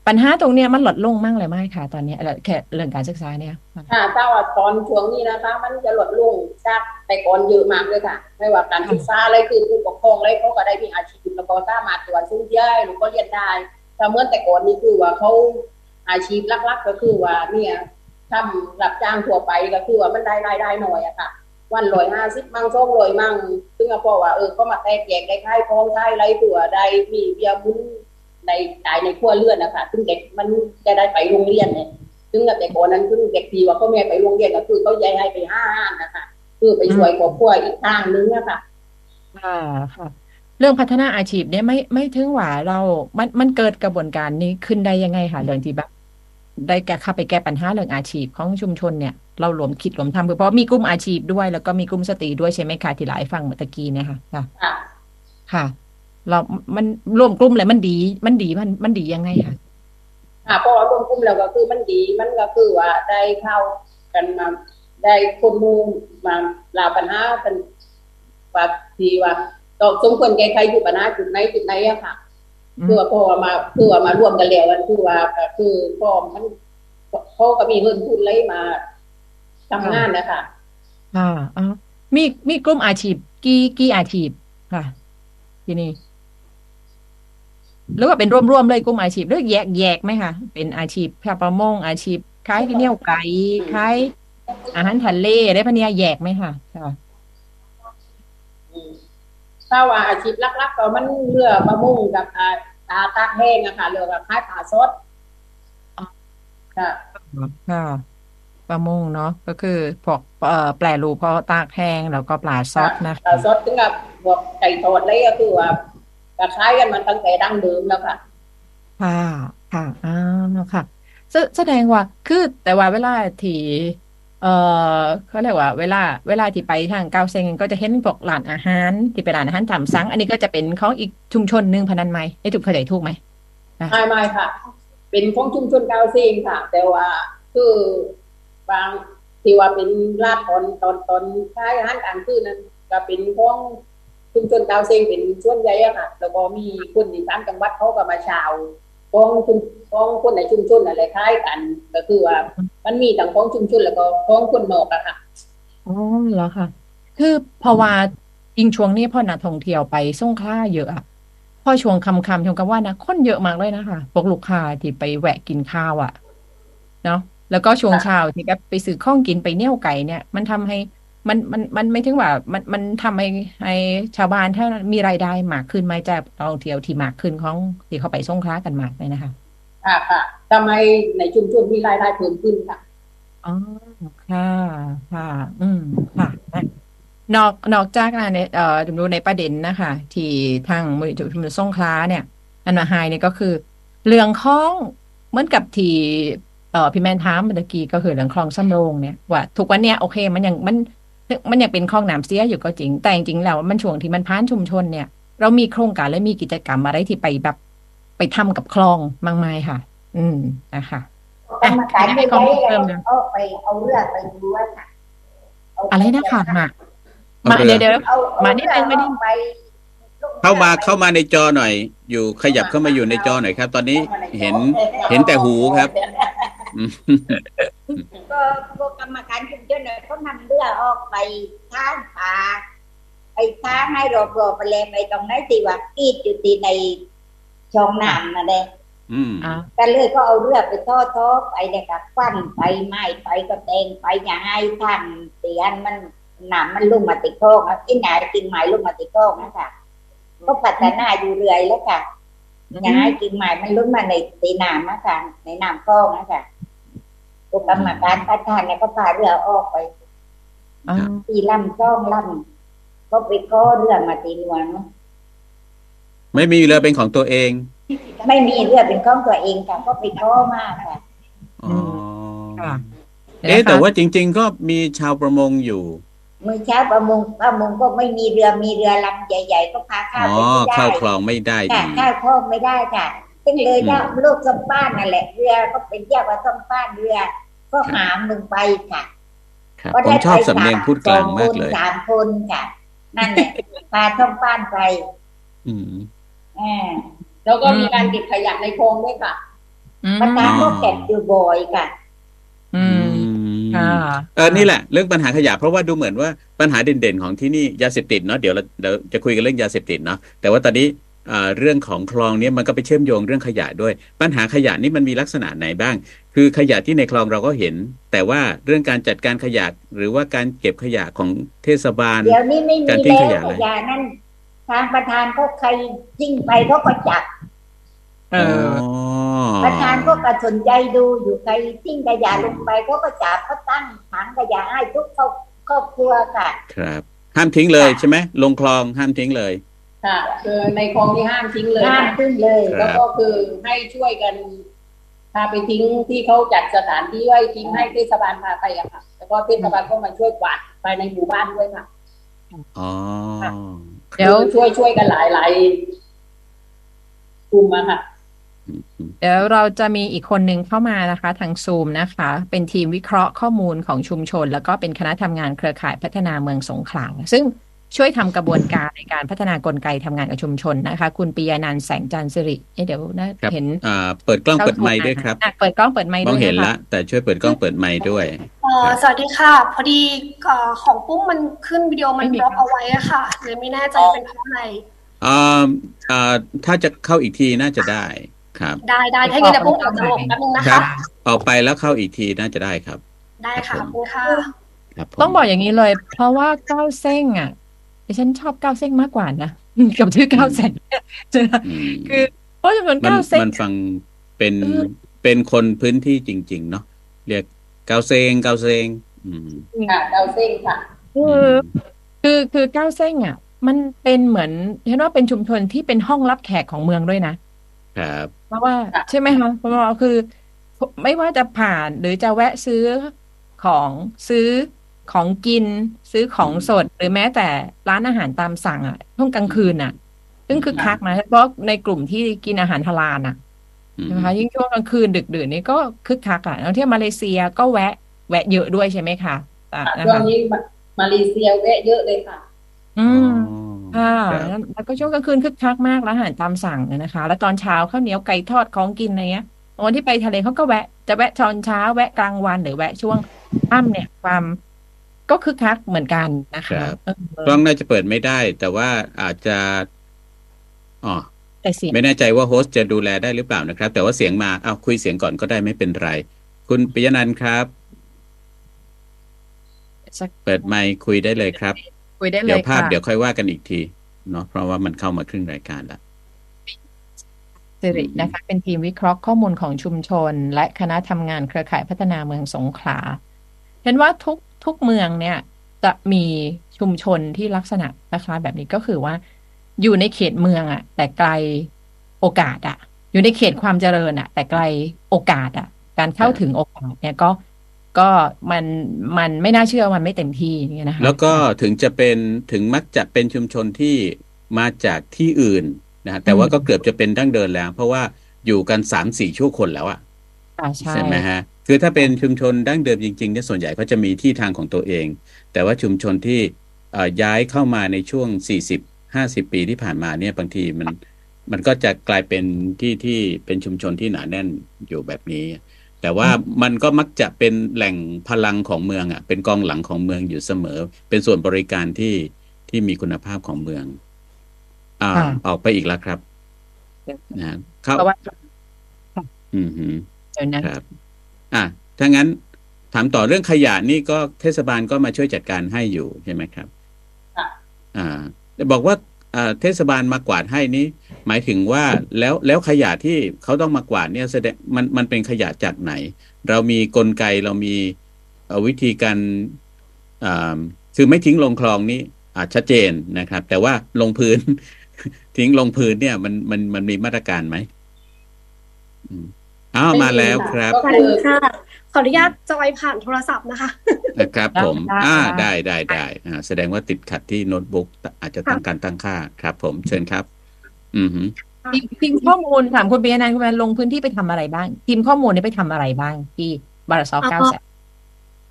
Speaker 2: ปัญหาตรงเนี้ยมันลดลงมั่งเลยไหมคะตอนนี้เอ่อแค่เรื่องการศึกษาเนี่ย
Speaker 5: ค่ะถ้าว่าตอนช่วงนี้นะคะ มันจะลดลงจากแต่ก่อนเยอะมากเลยค่ะ ไม่ว่าการศึกษาอะไรคือผู้ปกครองอะไรเขาก็ได้มีอาชีพแล้วก็สามารถตัวสู้ได้หรือก็เรียนได้แต่เมื่อแต่ก่อนนี้คือว่าเขาอาชีพลักๆก็คือว่าเนี่ยทำรับจ้างทั่วไปก็คือว่ามันได้รายได้หน่อยอะค่ะ วันร้อยห้าสิบมั่งสองร้อยมั่ง ซึ่งก็เพราะว่าเออก็มาแตกแยกได้ค่ายพ้อมค่ายไรตัวได้มีเบียร์มุ้นในจ่ายในครัวเรือนนะคะซึ่งเด็กมันจะได้ไปโรงเรียนเนี่ยซึ่งแต่ก่อนนั้นคือเด็กดีว่าเขาแม่ไปโรงเรียนก็คือเขาย้ายให้ไปห้าห้านนะคะคือไปช่วยครอบครัวอีกทางนึงนะคะ
Speaker 2: ค่ะค่ะ เรื่องพัฒนาอาชีพเนี่ยไม่ไม่ถึงหว่าเรา มันมันเกิดกระบวนการนี้ขึ้นได้ยังไงคะเรื่องที่แบบได้แก้เข้าไปแก้ปัญหาเรื่องอาชีพของชุมชนเนี่ย เรารวมคิดรวมทำคือเพราะมีกลุ่มอาชีพด้วย แล้วก็มีกลุ่มสตรีด้วยใช่ไหมคะที่หลายฟังเมื่อตะกี้เนี่ยค่ะค่ะ
Speaker 5: ค่ะ
Speaker 2: ค่ะ เรามันรวมกลุ่มเลยมันดี มันดีมันมันดียังไงคะ
Speaker 5: ค่ะพอรวมกลุ่มแล้วก็คือมันดีมันก็คือว่าได้เข้ากันมาได้คนหมูมาลาปัญหาเป็นว่าทีว่าตอบสมควรแก้ไขอยู่ปัญหาจุดไหนจุดไหนอะค่ะ
Speaker 2: อืม
Speaker 5: คือว่าพอมาคือว่ามาร่วมกันแล้วกันคือว่าก็คือพ่อมันเขาก็มีเงินทุนเลยมา ทำงานนะคะ
Speaker 2: อ่าอ๋อมีมีกลุ่มอาชีพ กี่กี่อาชีพค่ะ ที่นี่หรือว่าเป็นร่วมๆเลยกลุ่มอาชีพหรือแยกแยกไหมคะเป็นอาชีพชาวประมงอาชีพขายเหนียวไก่ขายอาหารทะเลได้พะเนี่ยแยกไหมคะค่ะ
Speaker 5: อืมถ้าว่าอาชีพหลักๆก็มันเรือประมงกับอ่าตาตากแห้งอะค่ะเรือกับขายปลาสดค่ะ
Speaker 2: ค่ะ ประมงเนาะก็คือพวกเอ่อแปรรูปพอตากแห้งแล้วก็ปลาซอสนะ
Speaker 5: ปลาสดถึงกับพวกไก่ทอดอะไรก็คือว่าก็คล้ายกันมาตั้งแต่ดั้งเดิมแล้วค่ะ
Speaker 2: ค่ะ ค่ะอ่าค่ะแสแสดงว่าคือแต่ว่าเวลาที่เอ่อเขาเรียกว่า เวลาเวลาที่ไปทางเกาเซงก็จะเห็นพวกร้านอาหาร ที่เป็นร้านอาหารตามสั่งอันนี้ก็จะเป็นของอีกชุมชนหนึ่งพนันไหมไอ้ถูกเข้าใจถูกไหม
Speaker 5: ไม่ไม่ค่ะ เป็นของชุมชนกาวเซงค่ะ แต่ว่าคือ บางที่ว่าเป็นลาดตอนตอนตอนท้ายอาหารกลางคืนนั้นก็เป็นของชุมชนกาวเซงเป็นส่วนใหญ่อะค่ะแล้วก็มีคนที่ตามจังหวัดเขาก็มาชาวของชุมของคนในชุมชนอะไรคล้ายกัน ก็คือว่ามันมีทั้งของชุมชนแล้วก็ของคนนอกอะค่ะ
Speaker 2: อ๋อเหรอค่ะ คือเพราะว่ายิงช่วงนี้พ่อนักท่องเที่ยวไปส่งขลาเยอะอะพอช่วงค่ำช่วงกลางวันนะคนเยอะมากเลยนะคะพวกลูกค้าที่ไปแวะกินข้าวอะเนาะ แล้วก็ช่วงเช้าที่แบบไปซื้อข้องกินไปเนี่ยวไก่เนี่ย มันทำให้มันมันมันไม่ถึงว่ามันมันทำให้ให้ชาวบ้านถ้ามีรายได้มากขึ้นไหมจากนักท่องเที่ยวที่มากขึ้นของที่เขาไปสงขลากันมากเลยนะคะ
Speaker 5: ค่ะค่ะทำให้ในชุมชนมีรายได้เพิ่มขึ้นค่ะ
Speaker 2: อ๋อค่ะค่ะ อืมค่ะนะนอกนอกจากนั้นเนี่ยเอ่อดูในประเด็นนะคะ ที่ทางมือถือมือส่งคล้าเนี่ย อันมาไฮเนี่ยก็คือ เรื่องของเหมือนกับที่ เอ่อพี่แมนถามเมื่อกี้ก็คือเรื่องคลองสำโรงเนี่ยว่าทุกวันเนี้ยโอเค มันยังมันมันยังเป็นคลองน้ำเสียอยู่ก็จริง แต่จริงๆแล้วมันช่วงที่มันพ้านชุมชนเนี่ย เรามีโครงการและมีกิจกรรมอะไรที่ไปแบบไปทำกับคลองมากมายค่ะ อืมนะคะ
Speaker 4: กรรมการ
Speaker 2: ให้
Speaker 4: ไม่
Speaker 2: ข้อ
Speaker 4: ได้
Speaker 2: มูลเพิ่มนะ
Speaker 4: เอาไปเอาเรือไปดูว่าค่ะเา
Speaker 2: อะไรนะคะมา
Speaker 3: เอา
Speaker 2: มา
Speaker 3: เรือ
Speaker 2: เดี๋ยวเดี๋ยว
Speaker 4: เอาเอา
Speaker 2: มานิดนึงมานิด
Speaker 4: เรือไป
Speaker 3: เข้ามาเข้ามาในจอหน่อย อยู่ขยับเข้ามาอยู่ในจอหน่อยครับ ตอนนี้เห็นเห็นแต่หูครับอืม
Speaker 4: ก็พวกกรรมการชุมชนเนี่ยเขานำเรือออกไปทางป่าไปทางให้รอบๆไปเลยไปตรงไหนที่ว่ากีดอยู่ที่ในช่องน้ำนั่นเอง
Speaker 3: อืม
Speaker 2: อ่า
Speaker 4: กันเลยก็เอาเรือไปทอดทอไปเลยกับควันไปไม้ไปก็แตงไปอย่าให้ทางเตียนมันหนามมันลุ่มมาติดโคกไอ้หนากิ่งไม้ลุ่มมาติดโคกนะคะก็พัฒนาอยู่เรื่อยแล้วค่ะอย่าให้กิ่งไม้มันลุ่มมาในตีน้ำนะคะในน้ำโคกนะคะ พวกกรรมการประธานเนี่ยก็พาเรือออกไป
Speaker 2: อ่า
Speaker 4: ตีลำช่องลำก็ไปก้อเรือมาตีนวล
Speaker 3: ไม่มีเรือเป็นของตัวเอง
Speaker 4: ไม่มีเรือเป็นของตัวเองค่ะก็ไปก้อมากค่ะ
Speaker 3: อ๋อ
Speaker 2: ค่ะ
Speaker 3: เอ๊ะแต่ว่าจริง ๆ ก็มีชาวประมงอยู่
Speaker 4: มือเช้าประมงประมงก็ไม่มีเรือมีเรือลำใหญ่ ๆ ก็พาข้าว
Speaker 3: อ๋อ
Speaker 4: ไปไม่ได้
Speaker 3: เข้าคลองไม่ได้
Speaker 4: ค่ะ
Speaker 3: อีก
Speaker 4: ข้าวคลองไม่ได้ค่ะ ซึ่งเลยถ้าลูกสมป้านนั่นแหละเรือก็เป็นเรียกว่าสมป้านเรือ ก็หามลงไปค่ะ
Speaker 3: ครับ
Speaker 4: ก็
Speaker 3: ผม
Speaker 4: ได้
Speaker 3: ชอบ
Speaker 4: ไป
Speaker 3: สำเนียงพูดกลางมากเลย
Speaker 4: สองคนสามคนค่ะ นั่นแหละพาสมป้านไป
Speaker 3: อืม
Speaker 4: อ่า
Speaker 5: แล้วก็มีการเก็บขยะในคลองด้วยค่ะ
Speaker 2: อืม
Speaker 4: ประธานก็
Speaker 3: อ๋อ
Speaker 4: เก็บอยู่บ่อยค่ะ
Speaker 2: อืมค่ะ
Speaker 3: เออนี่แหละเรื่องปัญหาขยะเพราะว่าดูเหมือนว่าปัญหาเด่นๆของที่นี่ยาเสพติดเนาะเดี๋ยวเราเดี๋ยวจะคุยกันเรื่องยาเสพติดเนาะแต่ว่าตอนนี้อ่า เรื่องของคลองเนี้มันก็ไปเชื่อมโยงเรื่องขยะด้วย ปัญหาขยะนี่มันมีลักษณะไหนบ้าง คือขยะที่ในคลองเราก็เห็น แต่ว่าเรื่องการจัดการขยะหรือว่าการเก็บขยะของเทศบาล
Speaker 4: เดี๋ยวนี้ไม่มี
Speaker 3: การทิ้ง
Speaker 4: แล้ว
Speaker 3: ขยะอะไร
Speaker 4: ขยะนั่นทางประธานก็ใครทิ้งไปเขาก็จับ
Speaker 2: เออ
Speaker 4: ประธานก็กระสนใจดูอยู่ใครทิ้งขยะลงไปเขาก็จับเขาตั้งถังขยะให้ทุกครอบครอบครัวค่ะ
Speaker 3: ครับ ห้ามทิ้งเลยใช่ไหมลงคลองห้ามทิ้งเลย
Speaker 5: ค่ะคือในคลองที่ห้ามทิ้งเลย
Speaker 4: ห้าม
Speaker 5: ค่ะ
Speaker 4: ขึ้นเลย
Speaker 3: ครับ
Speaker 5: แล้วก็คือให้ช่วยกันพาไปทิ้งที่เขาจัดสถานที่ไว้ทิ้งให้เทศบาลพาไปอะค่ะ แล้วก็เทศบาลก็มาช่วยกวาดภายในหมู่บ้านด้วยค่ะ
Speaker 3: อ๋อ
Speaker 2: เดี๋ยว
Speaker 5: คือช่วยช่วยกันหลายหลายกลุ่มอะค่ะ
Speaker 2: เดี๋ยวเราจะมีอีกคนหนึ่งเข้ามานะคะ ทางซูมนะคะ เป็นทีมวิเคราะห์ข้อมูลของชุมชน แล้วก็เป็นคณะทำงานเครือข่ายพัฒนาเมืองสงขลาซึ่ง ช่วยทำกระบวนการในการพัฒนากลไกทำงานกับชุมชนนะคะ คุณปิยานันท์แสงจันทร์สิริเอ๊ะเดี๋ยวนะครับเห็น
Speaker 3: อ่าเปิดกล้องเปิดไมค์ด้วยครับ
Speaker 2: อะเปิดกล้องเปิดไมค์
Speaker 3: ม
Speaker 2: ด้
Speaker 3: อ
Speaker 2: ว
Speaker 3: ง
Speaker 2: ย
Speaker 3: เห็น
Speaker 2: นะคะ
Speaker 3: ละแต่ช่วยเปิดกล้องเปิดไมค์ด้วย
Speaker 6: เอ่อสวัสดีค่ะ พอดีเอ่อของปุ้มมันขึ้นวิดีโอมัน
Speaker 2: ไม่มี
Speaker 6: บล็อก
Speaker 2: ครับ
Speaker 6: เอาไว้อะค่ะเลยไม่แน่ใจเป็นเพราะอะไร
Speaker 3: อ่าอ่าถ้าจะเข้าอีกทีน่าจะได้ครับ
Speaker 6: ได้ได้ถ้างั้นเดี๋ยวปุ้มออกจากระบบแป๊บนึงนะ
Speaker 3: ครั
Speaker 6: คะ
Speaker 3: บออกไปแล้วเข้าอีกทีน่าจะได้ครับ
Speaker 6: ได้ค่ะ
Speaker 3: ครับผม
Speaker 6: ขอบคุณค่ะ
Speaker 3: ครับผม
Speaker 2: ต้องบอกอย่างนี้เลย เพราะว่าก้าวเส้งอะ ดิฉันชอบก้าวเส้งมากกว่านะกับชื่อก้าวเส้งใช่ไหม
Speaker 3: อืม
Speaker 2: คือ เพราะจำนวน
Speaker 3: มัน
Speaker 2: ก้าวเส้ง
Speaker 3: มันฟังเป็น
Speaker 2: เออ
Speaker 3: เป็นคนพื้นที่จริง ๆ เนาะเรียกเกาเซงเกาเซงอืม
Speaker 5: ค่ะดาวเส้งค่ะ
Speaker 2: คือคือคือก้าวเส้งอะ มันเป็นเหมือนเห็นว่าเป็นชุมชนที่เป็นห้องรับแขกของเมืองด้วยนะครับเพราะว่า
Speaker 5: ค่ะ
Speaker 2: ใช่ไหมคะเพราะว่าคือ ไม่ว่าจะผ่านหรือจะแวะซื้อของซื้อ ของกินซื้อของสด หรือแม้แต่ร้านอาหารตามสั่งอะช่วงกลางคืนอะ ซึ่งคึกคักนะเพราะในกลุ่มที่กินอาหารทลานอะ
Speaker 3: อืม
Speaker 2: นะคะยิ่งช่วงกลางคืนดึกดื่นนี่ก็คึกคักอะแล้วที่มาเลเซียก็แวะ แวะเยอะด้วยใช่ไหมคะอะนะ
Speaker 5: ช่วง
Speaker 2: คะ
Speaker 5: นี้มามาเลเซียแวะเยอะเลยค่ะ
Speaker 2: อืม
Speaker 3: อ๋อ
Speaker 2: ค่ะ
Speaker 3: ครับ
Speaker 2: แล้วก็ช่วงกลางคืนคึกคักมากร้านอาหารตามสั่งเนี่ยนะคะ แล้วตอนเช้าข้าวเหนียวไก่ทอดของกินอะไรเงี้ยวันที่ไปทะเลเขาก็แวะ จะแวะตอนเช้าแวะกลางวันหรือแวะช่วงค่ำเนี่ยความ ก็คึกคักเหมือนกันนะ
Speaker 3: ครั
Speaker 2: คะ
Speaker 3: บ
Speaker 2: เออก
Speaker 3: ล้องน่าจะเปิดไม่ได้ แต่ว่าอาจจะอ๋อ
Speaker 2: แต่เสียง
Speaker 3: ไม่แน่ใจว่าโฮสต์จะดูแลได้หรือเปล่านะครับ แต่ว่าเสียงมาเอาคุยเสียงก่อนก็ได้ไม่เป็นไร คุณปิยนันท์ครับ
Speaker 2: สัก
Speaker 3: เปิดไมค์คุยได้เลยครับ
Speaker 2: คุยได้เล
Speaker 3: เดี๋ยวยภาพ
Speaker 2: ค่ะ
Speaker 3: เดี๋ยวค่อยว่ากันอีกทีเนาะเพราะว่ามันเข้ามาครึ่งรายการแล้ว
Speaker 2: สิรินะคะเป็นทีมวิเคราะห์ข้อมูลของชุมชน และคณะทำงานเครือข่ายพัฒนาเมืองสงขลา เห็นว่าทุก ทุกเมืองเนี่ยจะมีชุมชนที่ลักษณะคล้ายๆแบบนี้ก็คือว่า อยู่ในเขตเมืองอะแต่ไกลโอกาสอะอยู่ในเขตความเจริญอะแต่ไกลโอกาสอะการเข้าถึงโอกาสเนี่ยก็ก็มันมันไม่น่าเชื่อมันไม่เต็มที่อย่างเงี้ยนะคะ
Speaker 3: แล้วก็ถึงจะเป็นถึงมักจะเป็นชุมชนที่มาจากที่อื่นนะฮะแต่ว่าก็เกือบจะเป็นดั้งเดินแล้ว เพราะว่าอยู่กันสามสี่ชั่วคนแล้วอะ
Speaker 2: อ่าใช่
Speaker 3: ใช่ไหมฮะ คือถ้าเป็นชุมชนดั้งเดิมจริงๆเนี่ยส่วนใหญ่เขาจะมีที่ทางของตัวเอง แต่ว่าชุมชนที่เอ่อย้ายเข้ามาในช่วง 40 50 ปีที่ผ่านมาเนี่ยบางทีมันมันก็จะกลายเป็นที่ที่เป็นชุมชนที่หนาแน่นอยู่แบบนี้ แต่ว่ามันก็มักจะเป็นแหล่งพลังของเมืองอะ เป็นกองหลังของเมืองอยู่เสมอ เป็นส่วนบริการที่ที่มีคุณภาพของเมือง อ่า
Speaker 2: ค่ะ
Speaker 3: ออกไปอีกแล้วครับนะฮะเข้า
Speaker 2: เพราะว่า
Speaker 3: อืมฮึ
Speaker 2: เดี๋ยวนะ
Speaker 3: ครับ อะถ้างั้นถามต่อเรื่องขยะนี่ก็เทศบาลก็มาช่วยจัดการให้อยู่ใช่ไหมครับ
Speaker 5: ค่ะ
Speaker 3: อ่าแต่บอกว่าอ่าเทศบาลมากวาดให้นี้ หมายถึงว่าแล้วแล้วขยะที่เขาต้องมากวาดเนี่ยแสดงมันมันเป็นขยะจากไหน เรามีกลไกเรามีเอ่อวิธีการอ่าคือไม่ทิ้งลงคลองนี้อาจชัดเจนนะครับ แต่ว่าลงพื้น ทิ้งลงพื้นเนี่ย มันมันมันมีมาตรการไหม อืมอ้าวมาแล้วครับ
Speaker 5: ก็
Speaker 6: สวัส
Speaker 5: คือ
Speaker 6: ดีค่ะขออนุญาตจอยผ่านโทรศัพท์นะคะ
Speaker 3: นะครับผม
Speaker 2: ได้
Speaker 3: อ่า
Speaker 2: ได้
Speaker 3: ได้ได้ได้อ่าแสดงว่าติดขัดที่โน้ตบุ๊กอาจจะตั้งการตั้งค่าครับ ผมเชิญครับ อือหือ
Speaker 2: ทีมทีมข้อมูลถามคุณเบียร์นันท์คุณเบียร์ลงพื้นที่ไปทำอะไรบ้าง ทีมข้อมูลนี่ไปทำอะไรบ้าง ที่บาราซอ
Speaker 6: อ๋อ
Speaker 2: เก้าแสน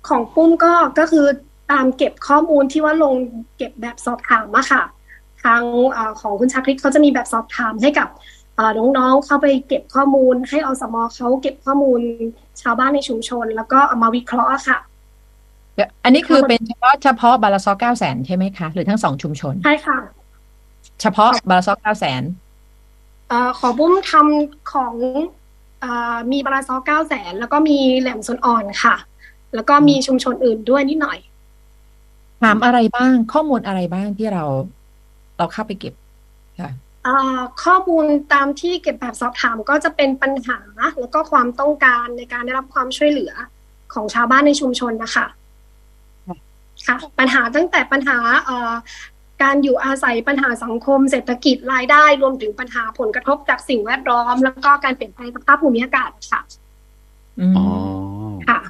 Speaker 6: ของปุ้มก็ก็คือตามเก็บข้อมูลที่ว่าลงเก็บแบบสอบถามอะค่ะ ทางเออของคุณชาคริตเขาจะมีแบบสอบถามให้กับเอ่อ น้องๆเข้าไปเก็บข้อมูล ให้อสมเขาเก็บข้อมูลชาวบ้านในชุมชน แล้วก็เอามาวิเคราะห์อะค่ะ
Speaker 2: เดี๋ยวอันนี้คือเป็นเฉพาะเฉพาะบาราซอเก้าแสนใช่ไหมคะ หรือทั้งสองชุมชน
Speaker 6: ใช่ค่ะ
Speaker 2: เฉพาะบาราซอเก้าแสน
Speaker 6: เอ่อของปุ้มทำของเอ่อมีบาราซอเก้าแสนแล้วก็มีแหลมสนอ่อนค่ะ แล้วก็มีชุมชนอื่นด้วยนิดหน่อย
Speaker 2: ถามอะไรบ้างข้อมูลอะไรบ้างที่เรา เราเข้าไปเก็บค่ะ
Speaker 6: เอ่อ ข้อมูลตามที่เก็บแบบสอบถามก็จะเป็นปัญหา แล้วก็ความต้องการในการได้รับความช่วยเหลือของชาวบ้านในชุมชนนะคะ
Speaker 2: ค่ะ
Speaker 6: ค่ะปัญหาตั้งแต่ปัญหาเอ่อการอยู่อาศัยปัญหาสังคม เศรษฐกิจรายได้ รวมถึงปัญหาผลกระทบจากสิ่งแวดล้อม แล้วก็การเปลี่ยนแปลงสภาพภูมิอากาศค่ะ
Speaker 2: อืม
Speaker 3: อ๋อ
Speaker 6: ค่ะ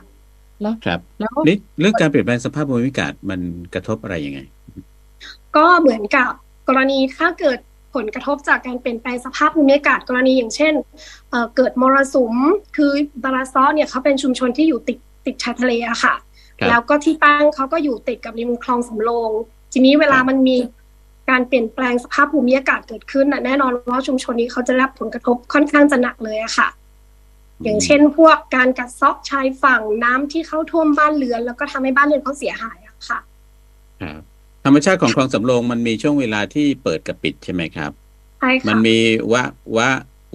Speaker 2: แล้ว
Speaker 3: ครับ
Speaker 2: แล้ว
Speaker 3: นี่เรื่องการเปลี่ยนแปลงสภาพภูมิอากาศมันกระทบอะไรยังไง
Speaker 6: ก็เหมือนกับกรณีถ้าเกิด ผลกระทบจากการเปลี่ยนแปลงสภาพภูมิอากาศกรณีอย่างเช่นเอ่อเกิดมรสุม คือบาราซอเนี่ยเขาเป็นชุมชนที่อยู่ติดติดชายทะเลอะค่ะ
Speaker 3: ครับ
Speaker 6: แล้วก็ที่ตั้งเขาก็อยู่ติดกับริมคลองสำโรง ทีนี้เวลา
Speaker 3: ครับ
Speaker 6: มันมีการเปลี่ยนแปลงสภาพภูมิอากาศเกิดขึ้นน่ะแน่นอนว่าชุมชนนี้เขาจะได้รับผลกระทบค่อนข้างจะหนักเลยอะค่ะ อย่างเช่น พวกการกัดเซาะชายฝั่งน้ำที่เข้าท่วมบ้านเรือน แล้วก็ทำให้บ้านเรือนเขาเสียหายอะค่ะ
Speaker 3: ครับธ รรมชาติของคลองสำโรงมันมีช่วงเวลาที่เปิดกับปิดใช่ไหมครับ
Speaker 6: ใช่
Speaker 3: มัน
Speaker 6: ค่ะ
Speaker 3: มีวะวะ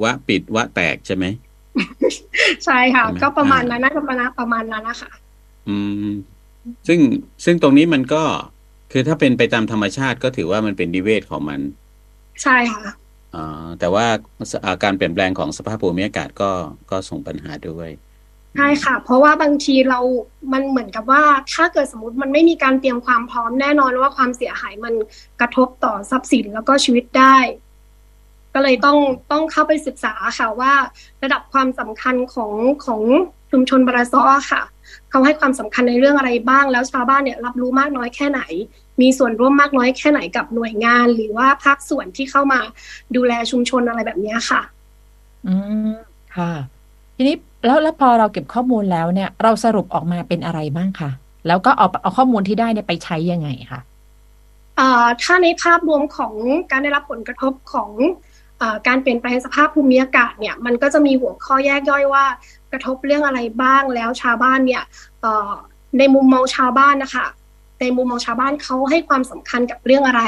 Speaker 3: วะปิดวะแตกใช่ไหม
Speaker 6: ใช่ค่ะ
Speaker 3: ใช่ไหม
Speaker 6: ก็ประมาณ
Speaker 3: อ่า
Speaker 6: นั้นน่าจะประมาณประมาณนั้นนะคะ
Speaker 3: อืม ซึ่งซึ่งตรงนี้มันก็คือถ้าเป็นไปตามธรรมชาติก็ถือว่ามันเป็นนิเวศของมัน
Speaker 6: ใช่ค่ะ
Speaker 3: อ่าแต่ว่าอ่าการเปลี่ยนแปลงของสภาพภูมิอากาศก็ก็ส่งปัญหาด้วย
Speaker 6: ใช่ค่ะ เพราะว่าบางทีเรา มันเหมือนกับว่า ถ้าเกิดสมมติมันไม่มีการเตรียมความพร้อมแน่นอนว่าความเสียหายมันกระทบต่อทรัพย์สินแล้วก็ชีวิตได้ ก็เลยต้องต้องเข้าไปศึกษาค่ะว่า ระดับความสำคัญของของชุมชนบาราซอค่ะเขาให้ความสำคัญในเรื่องอะไรบ้าง แล้วชาวบ้านเนี่ยรับรู้มากน้อยแค่ไหน มีส่วนร่วมมากน้อยแค่ไหนกับหน่วยงาน หรือว่าภาคส่วนที่เข้ามาดูแลชุมชนอะไรแบบนี้ค่ะ
Speaker 2: อืมค่ะ นี้แล้วแล้วพอเราเก็บข้อมูลแล้วเนี่ย เราสรุปออกมาเป็นอะไรบ้างคะแล้วก็เอาเอาข้อมูลที่ได้เนี่ยไปใช้ยังไงคะ
Speaker 6: ถ้าในภาพรวมของการได้รับผลกระทบของอการเปลี่ยนแปลงสภาพภูมิอากาศเนี่ย มันก็จะมีหัวข้อแยกย่อยว่ากระทบเรื่องอะไรบ้างแล้วชาวบ้านเนี่ยในมุมมองชาวบ้านนะคะในมุมมองชาวบ้านเขาให้ความสำคัญกับเรื่องอะไร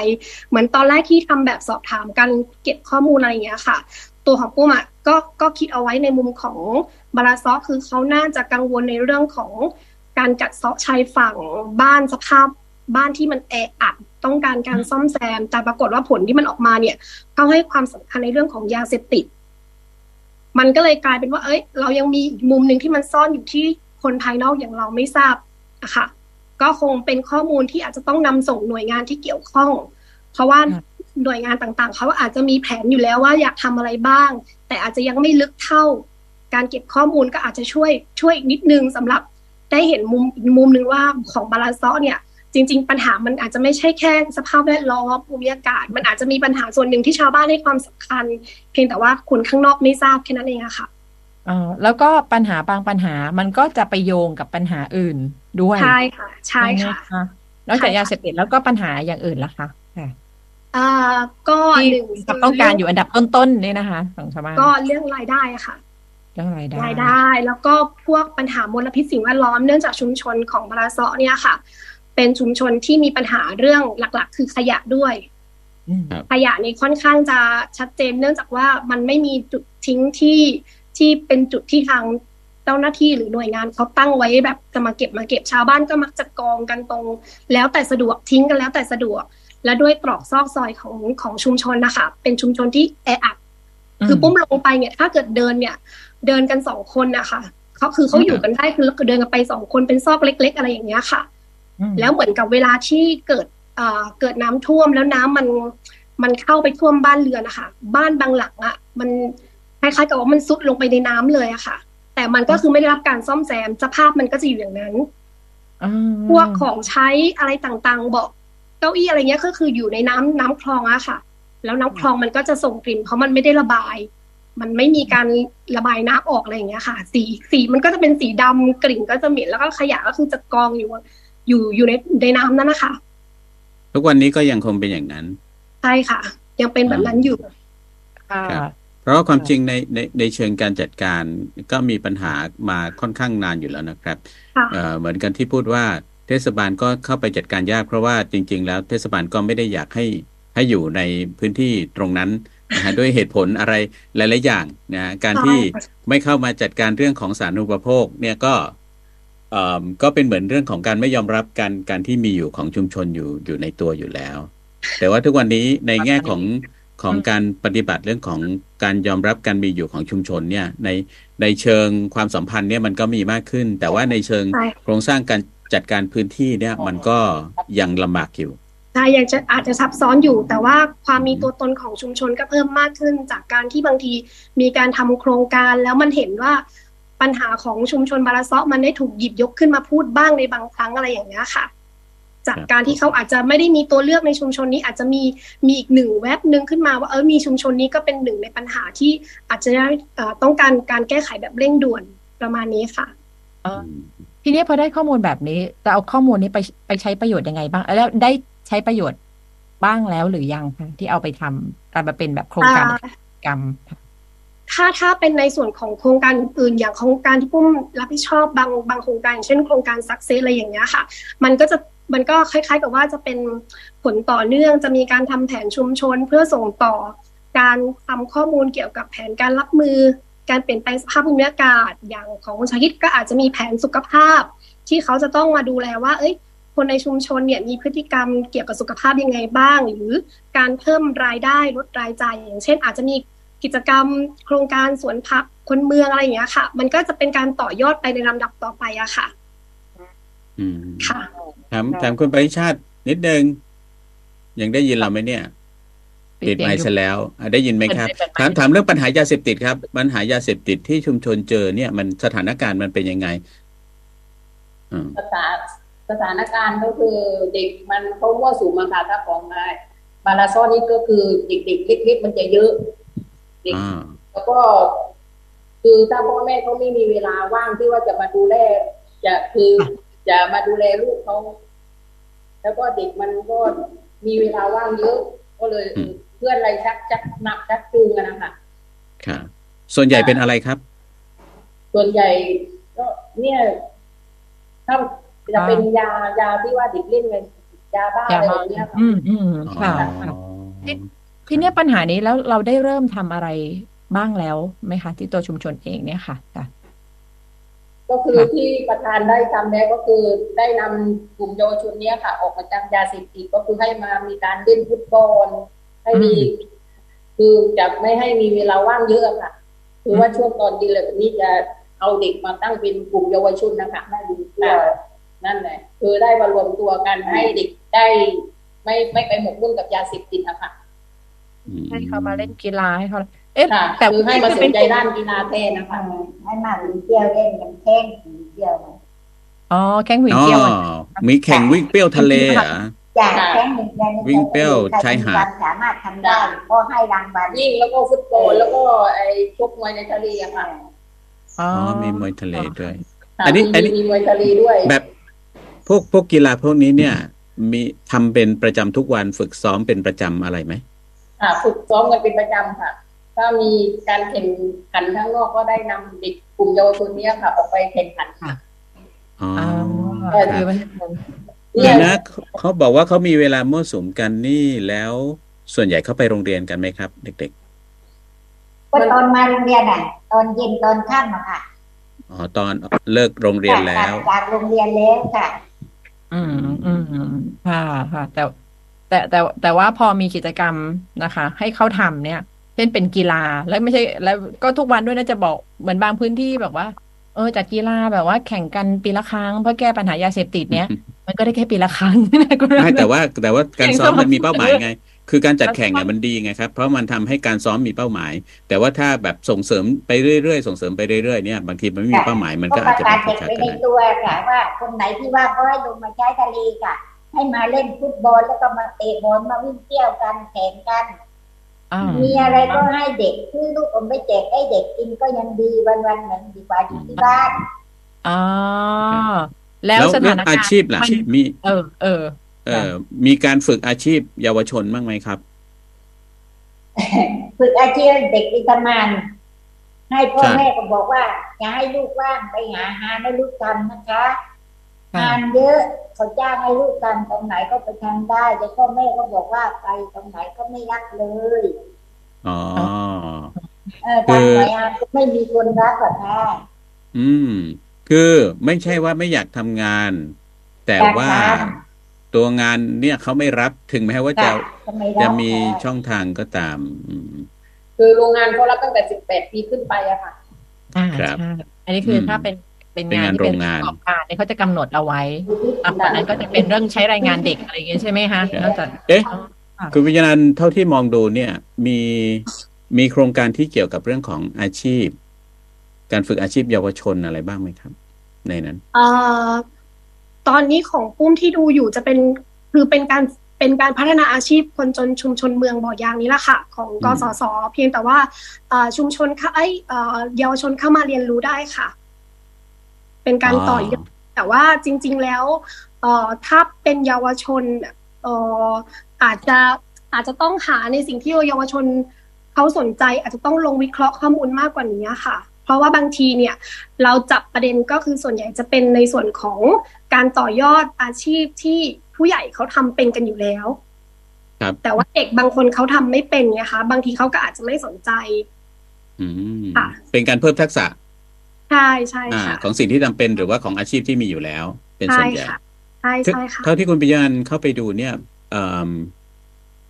Speaker 6: เหมือนตอนแรกที่ทำแบบสอบถามกันเก็บข้อมูลอะไรอย่างเงี้ยค่ะ ตัวของกุ้มอะก็ก็คิดเอาไว้ในมุมของบาราซอคือเขาน่าจะกังวลในเรื่องของการกัดเซาะชายฝั่งบ้านสภาพบ้านที่มันแออัดต้องการการซ่อมแซม แต่ปรากฏว่าผลที่มันออกมาเนี่ยเขาให้ความสำคัญในเรื่องของยาเสพติด มันก็เลยกลายเป็นว่า เอ้ย เรายังมีมุมหนึ่งที่มันซ่อนอยู่ที่คนภายนอกอย่างเราไม่ทราบอะค่ะ ก็คงเป็นข้อมูลที่อาจจะต้องนำส่งหน่วยงานที่เกี่ยวข้อง เพราะว่า หน่วยงานต่างๆ เขาอาจจะมีแผนอยู่แล้วว่าอยากทำอะไรบ้าง แต่อาจจะยังไม่ลึกเท่า การเก็บข้อมูลก็อาจจะช่วยช่วยอีกนิดนึงสำหรับได้เห็นมุมมุมหนึ่งว่าของบาลาเซาะห์เนี่ยจริง ๆ ปัญหามันอาจจะไม่ใช่แค่สภาพแวดล้อมภูมิอากาศ มันอาจจะมีปัญหาส่วนหนึ่งที่ชาวบ้านให้ความสำคัญ เพียงแต่ว่าคนข้างนอกไม่ทราบแค่นั้นเองอะค่ะ
Speaker 2: อ๋อแล้วก็ปัญหาบางปัญหามันก็จะไปโยงกับปัญหาอื่นด้วย
Speaker 6: ใช่ค่ะ ใช่ค่ะ
Speaker 2: นอกจากยาเสพติดแล้วก็ปัญหาอย่างอื่นล่ะคะ
Speaker 6: อ่าก็
Speaker 2: หนึ่งต้องการอยู่อันดับต้นๆนี่นะคะของชาวบ้าน
Speaker 6: ก็เรื่องรายได้ค่ะ
Speaker 2: เรื่องรายได้
Speaker 6: รายได้ แล้วก็พวกปัญหามลพิษสิ่งแวดล้อมเนื่องจากชุมชนของบาราซอเนี่ยค่ะ เป็นชุมชนที่มีปัญหาเรื่องหลัก ๆ คือขยะด้วยขยะนี่ค่อนข้างจะชัดเจน เนื่องจากว่ามันไม่มีจุดทิ้งที่ที่เป็นจุดที่ทางเจ้าหน้าที่หรือหน่วยงานเขาตั้งไว้แบบจะมาเก็บมาเก็บชาวบ้านก็มักจะกองกันตรง แล้วแต่สะดวกทิ้งกันแล้วแต่สะดวก และด้วยตรอกซอกซอยของของชุมชนนะคะ เป็นชุมชนที่แออัด คือปุ้มลงไปเนี่ย ถ้าเกิดเดินเนี่ย เดินกันสองคนนะคะเขาคือเขาอยู่กันได้คือเดินกันไปสองคนเป็นซอกเล็ก ๆ อะไรอย่างเงี้ยค่ะ แล้วเหมือนกับเวลาที่เกิดเกิดน้ำท่วมแล้วน้ำมันมันเข้าไปท่วมบ้านเรือนนะคะบ้านบางหลังอะ่ะ มันคล้ายๆกับว่ามันซุดลงไปในน้ำเลยอะค่ะ แต่มันก็คือไม่ได้รับการซ่อมแซมสภาพมันก็จะอยู่อย่างนั้นพวกของใช้อะไรต่างๆบอก เก้าอี้อะไรเงี้ยก็คืออยู่ในน้ำน้ำคลองอะค่ะ แล้วน้ำคลองมันก็จะส่งกลิ่นเพราะมันไม่ได้ระบาย มันไม่มีการระบายน้ำออกอะไรอย่างเงี้ยค่ะ สีสีมันก็จะเป็นสีดำกลิ่นก็จะเหม็นแล้วก็ขยะก็คือจะกองอยู่ อยู่อยู่ในในน้ำนั่นนะคะ
Speaker 3: ทุกวันนี้ก็ยังคงเป็นอย่างนั้น
Speaker 6: ใช่ค่ะ ยังเป็นแบบนั้นอยู่
Speaker 3: ครับเพราะว่าความจริงในในในเชิงการจัดการก็มีปัญหามาค่อนข้างนานอยู่แล้วนะครับเหมือนกันที่พูดว่า เทศบาลก็เข้าไปจัดการยากเพราะว่าจริง ๆ แล้วเทศบาลก็ไม่ได้อยากให้ให้อยู่ในพื้นที่ตรงนั้นนะฮะด้วยเหตุผลอะไรหลาย ๆ อย่างนะการที่ไม่เข้ามาจัดการเรื่องของสาธารณูปโภคเนี่ยก็ก็เป็นเหมือนเรื่องของการไม่ยอมรับการการที่มีอยู่ของชุมชนอยู่อยู่ในตัวอยู่แล้ว แต่ว่าทุกวันนี้ในแง่ของของการปฏิบัติเรื่องของการยอมรับการมีอยู่ของชุมชนเนี่ยในในเชิงความสัมพันธ์เนี่ยมันก็มีมากขึ้น แต่ว่าในเชิงโครงสร้างการ จัดการพื้นที่เนี่ยมันก็ยังลำบากอยู่
Speaker 6: ใช่ยังจะอาจจะซับซ้อนอยู่ แต่ว่าความมีตัวตนของชุมชนก็เพิ่มมากขึ้น จากการที่บางทีมีการทำโครงการแล้วมันเห็นว่าปัญหาของชุมชนบาราซาะมันได้ถูกหยิบยกขึ้นมาพูดบ้างในบางครั้งอะไรอย่างเงี้ยค่ะ จากการที่เขาอาจจะไม่ได้มีตัวเลือกในชุมชนนี้ อาจจะมีมีอีกหนึ่งแวบหนึ่งขึ้นมาว่าเออมีชุมชนนี้ก็เป็นหนึ่งในปัญหาที่อาจจะต้องการการแก้ไขแบบเร่งด่วนประมาณนี้ค่ะ
Speaker 2: ทีนี้พอได้ข้อมูลแบบนี้จะเอาข้อมูลนี้ไปไปใช้ประโยชน์ยังไงบ้าง แล้วได้ใช้ประโยชน์บ้างแล้วหรือยังคะที่เอาไปทำการมาเป็นแบบโครงการกรรม
Speaker 6: ถ้าถ้าเป็นในส่วนของโครงการอื่นอย่างโครงการที่ปุ้มรับผิดชอบบางบางโครงการเช่นโครงการซักเซสอะไรอย่างเงี้ยค่ะ มันก็จะมันก็คล้าย ๆ กับว่าจะเป็นผลต่อเนื่องจะมีการทำแผนชุมชนเพื่อส่งต่อการทำข้อมูลเกี่ยวกับแผนการรับมือ การเปลี่ยนแปลงสภาพภูมิอากาศอย่างของชาคิดก็อาจจะมีแผนสุขภาพ ที่เขาจะต้องมาดูแลว่า เอ้ย คนในชุมชนเนี่ยมีพฤติกรรมเกี่ยวกับสุขภาพยังไงบ้าง หรือการเพิ่มรายได้ลดรายจ่าย อย่างเช่น อาจจะมีกิจกรรมโครงการสวนพักคนเมืองอะไรอย่างเงี้ยค่ะ มันก็จะเป็นการต่อยอดไปในลำดับต่อไปอะค่ะ
Speaker 3: อืม
Speaker 6: ค่ะ
Speaker 3: ถามถามคุณปริชาตินิดนึงยังได้ยินเราไหมเนี่ย ปิดไมค์ซะแล้วอะได้ยินไหมครับ
Speaker 2: เปิดไมค์
Speaker 3: ถามถามเรื่องปัญหายาเสพติดครับ ปัญหายาเสพติดที่ชุมชนเจอเนี่ย มันสถานการณ์มันเป็นยังไงอืม
Speaker 5: สถานสถานการณ์ก็คือเด็กมันเขามั่วสุมอะค่ะถ้าของมามาราซอนนี่ก็คือเด็กๆเล็กๆมันจะเยอะเด็ก
Speaker 3: อ่า
Speaker 5: แล้วก็ คือถ้าพ่อแม่เขาไม่มีเวลาว่างที่ว่าจะมาดูแลจะคือจะมาดูแลลูกเขาแล้วก็เด็กมันก็มีเวลาว่างเยอะ ก็เลยเออเพื่อนอะไรชักชักหนักชักจูงกันนะคะ
Speaker 3: ครับส่วนใหญ่เป็นอะไรครับ
Speaker 5: ส่วนใหญ่ก็เนี่ยถ้าจะเป็นยายาที่ว่าเด็กเล่นกันยาบ้า
Speaker 2: อย่า
Speaker 5: อะไร
Speaker 2: มา
Speaker 5: แบบเนี้ยค่ะ
Speaker 2: อืมอืมค่ะ
Speaker 3: อ๋อ
Speaker 2: ค่ะทีเนี้ยปัญหานี้แล้วเราได้เริ่มทำอะไรบ้างแล้วไหมคะ ที่ตัวชุมชนเองเนี่ยค่ะค่ะ
Speaker 5: ก็คือ
Speaker 2: ค่ะ
Speaker 5: ที่ประธานได้ทำแล้วก็คือได้นำกลุ่มเยาวชนเนี้ยค่ะ ออกมาจากยาเสพติดก็คือให้มามีการเล่นฟุตบอล ให้มีคือจะไม่ให้มีเวลาว่างเยอะค่ะ คือว่าช่วงตอนดีเลยแบบนี้จะเอาเด็กมาตั้งเป็นกลุ่มเยาวชนนะคะ
Speaker 4: ไม่ดี
Speaker 5: ค่ะนั่นแหละคือได้มารวมตัวกันให้เด็กได้ไม่ไม่ไปหมกมุ่นกับยาเสพติดนะคะ
Speaker 3: อืม
Speaker 2: ให้เขามาเล่นกีฬาให้เขาเอ๊ะ
Speaker 5: ค่ะ
Speaker 2: แต่
Speaker 5: คือให้มาส
Speaker 2: เป็น
Speaker 5: ใจด้านกีฬาแทนนะคะ
Speaker 4: ให้มาวิ่งเที่ยวเล่นกันแข่งวิ่งเที่ยวนะ
Speaker 2: อ๋อแข้งหุย
Speaker 3: อ๋อ
Speaker 2: เกี่ยวอะ
Speaker 3: มีแข่งวิ่งเปรี้ยวทะเลเหรอ
Speaker 4: จาก
Speaker 5: ค่ะ
Speaker 4: แข่งหนึ่งเดือนหนึ่
Speaker 3: วิ่งเปรี้ยวชายหาด
Speaker 4: ใครมีควมสามารถทำได้ก็ให้รางวัล
Speaker 5: ยิ่งแล้วก็ฟุตบอลแล้วก็ไอ้ชกมวยในทะเลอะค่ะ
Speaker 2: อ๋อ
Speaker 3: อ๋อมีมวยทะเลด้วย
Speaker 5: ค่ะ
Speaker 3: อันนี้
Speaker 5: มี
Speaker 3: อันนี้
Speaker 5: มีมวยทะเลด้วย
Speaker 3: แบบพวกพวกกีฬาพวกนี้เนี่ย มีทำเป็นประจำทุกวันฝึกซ้อมเป็นประจำอะไรไหม
Speaker 5: ค่ะ ฝึกซ้อมกันเป็นประจำค่ะ ถ้ามีการแข่งขันข้างนอกก็ได้นำเด็กกลุ่มเยาวชนเนี้ยค่ะ ออกไปแข่งขันค่ะ
Speaker 3: อ๋อ
Speaker 2: อ๋อ
Speaker 3: ค
Speaker 2: คื
Speaker 3: รั
Speaker 2: อบมัน
Speaker 3: เดี๋ยวนะเขาบอกว่าเขามีเวลามั่วสุมกันนี่แล้วส่วนใหญ่เขาไปโรงเรียนกันไหมครับ เด็ก
Speaker 4: ก็ตอนมาโรงเรียนอะ ตอนเย็นตอนค่ำอะค่ะ
Speaker 3: ๆอ๋อตอนเลิกโรงเรียนแล้ว
Speaker 4: จากจากโรงเรียนแล้วค่ะ
Speaker 2: อืมอืมอืมค่ะค่ะ แต่แต่แต่แต่ว่าพอมีกิจกรรมนะคะ ให้เขาทำเนี่ย เช่นเป็นกีฬาแล้วไม่ใช่ แล้วก็ทุกวันด้วยนะจะบอกเหมือนบางพื้นที่แบบว่า เออจัดกีฬาแบบว่าแข่งกันปีละครั้งเพื่อแก้ปัญหายาเสพติดเนี้ยมันก็ได้แค่ปีละครั้งนะคุณ
Speaker 3: ไม่แต่ว่าแต่ว่าการซ้อม
Speaker 2: แข่งสม่ำ
Speaker 3: มันมีเป้าหมายไง คือการจัดแข่ง
Speaker 2: แล้ว
Speaker 3: เนี่ยมันดีไงครับ เพราะมันทำให้การซ้อมมีเป้าหมาย แต่ว่าถ้าแบบส่งเสริมไปเรื่อยๆส่งเสริมไปเรื่อยๆเนี่ยบางทีมันไม่มีเป้าหมายมันก็อาจจะ
Speaker 4: ป
Speaker 3: เป็
Speaker 4: ระ
Speaker 3: น
Speaker 4: กาศ
Speaker 3: ขั
Speaker 4: เด็
Speaker 3: ด
Speaker 4: ก
Speaker 3: ขัด
Speaker 4: ไว้
Speaker 3: กัน
Speaker 4: ใน
Speaker 3: ได้
Speaker 4: ตัวค่ะว่าคนไหนที่ว่าเขาให้ลงมาใช้ทะเลค่ะ ให้มาเล่นฟุตบอลแล้วก็มาเตะบอลมาวิ่งเที่ยวกันแข่งกัน
Speaker 2: อ่า
Speaker 4: มีอะไรก็ให้เด็กซื้อลูกอมไปแจกให้เด็กกินก็ยังดีวันๆเหมือนดีกว่าอยู่ที่บ้าน
Speaker 2: อ๋อแล้ว
Speaker 3: แล้ว
Speaker 2: ส
Speaker 3: เรื่
Speaker 2: ถา
Speaker 3: อง
Speaker 2: นการณ์
Speaker 3: อาชีพล่ะ
Speaker 2: มัน
Speaker 3: มี
Speaker 2: เออ เออ
Speaker 3: เอ่อมีการฝึกอาชีพเยาวชนบ้างไหมครับ
Speaker 4: ฝึกอาชีพเด็กไปทำงานให้พ่อ
Speaker 3: ใช่
Speaker 4: แม่ก็บอกว่า อย่าให้ลูกว่างไปหาหาให้ลูกทำนะคะ
Speaker 2: ค่ะ
Speaker 4: งานเยอะเขาจ้างให้ลูกทำตรงไหนก็ไปทำได้แต่พ่อแม่ก็บอกว่าไปตรงไหนก็ไม่รักเลย
Speaker 3: อ๋อ
Speaker 4: เออทำไหนอะไม่มีคนรักหรอกค่ะ
Speaker 3: อืม คือไม่ใช่ว่าไม่อยากทำงาน แต่ว่า
Speaker 4: อยากท
Speaker 3: ตัวงานเนี่ยเขาไม่รับถึงแม้ว่าจะ
Speaker 4: ทำไมรัก
Speaker 3: จะมี
Speaker 4: ค่ะ
Speaker 3: ช่องทางก็ตามอืม
Speaker 5: คือโรงงานเขารับตั้งแต่สิบแปดปีขึ้นไปอะค่ะ
Speaker 2: อ่า
Speaker 3: ครับ
Speaker 2: ใช่อันนี้คืออ
Speaker 3: ม
Speaker 2: ถ้าเป็น เป็น
Speaker 3: เป็นาน
Speaker 2: งางนที่
Speaker 3: โร
Speaker 2: เป็น
Speaker 3: งงาน
Speaker 2: ประกอบการเนี่ยเขาจะกำหนดเอาไว้อะตอนนั้นก็จะเป็นเรื่องใช้แรงงานเด็กอะไรอย่างเงี้ยใช่ไหมคะนอกจาก
Speaker 3: เอ๊ะ
Speaker 2: ค่ะ
Speaker 3: คุณวิญญาณเท่าที่มองดูเนี่ย มีมีโครงการที่เกี่ยวกับเรื่องของอาชีพ การฝึกอาชีพเยาวชนอะไรบ้างไหมครับ ในนั้น
Speaker 6: เอ่อตอนนี้ของปุ้มที่ดูอยู่จะเป็นคือเป็นการเป็นการพัฒนาอาชีพคนจนชุมชนเมืองบ่อยางนี้แหละค่ะ ของ
Speaker 3: อืม
Speaker 6: กสศเพียงแต่ว่าเอ่อชุมชนเข้าไอยเอ่อเยาวชนเข้ามาเรียนรู้ได้ค่ะ เป็นการต่อยอดแต่ว่าจริง ๆแล้วเอ่อถ้าเป็นเยาวชนเอ่ออาจจะอาจจะต้องหาในสิ่งที่เยาวชนเขาสนใจ อาจจะต้องลงวิเคราะห์ข้อมูลมากกว่านี้ค่ะ เพราะว่าบางทีเนี่ยเราจับประเด็นก็คือส่วนใหญ่จะเป็นในส่วนของการต่อยอดอาชีพที่ผู้ใหญ่เขาทำเป็นกันอยู่แล้ว
Speaker 3: ครับ
Speaker 6: แต่ว่าเด็กบางคนเขาทำไม่เป็นไงคะบางทีเขาก็อาจจะไม่สนใจ
Speaker 3: อืม
Speaker 6: ค่ะ
Speaker 3: เป็นการเพิ่มทักษะ
Speaker 6: ใช่ใช่
Speaker 3: อ่า
Speaker 6: ค่ะ
Speaker 3: ของสิ่งที่จำเป็นหรือว่าของอาชีพที่มีอยู่แล้ว เป็นส่
Speaker 6: ใช่
Speaker 3: วนใหญ่
Speaker 6: ค่ะใช่ใช่ค่ะ
Speaker 3: เท่าที่คุณปิยานเข้าไปดูเนี่ยเอิ่ม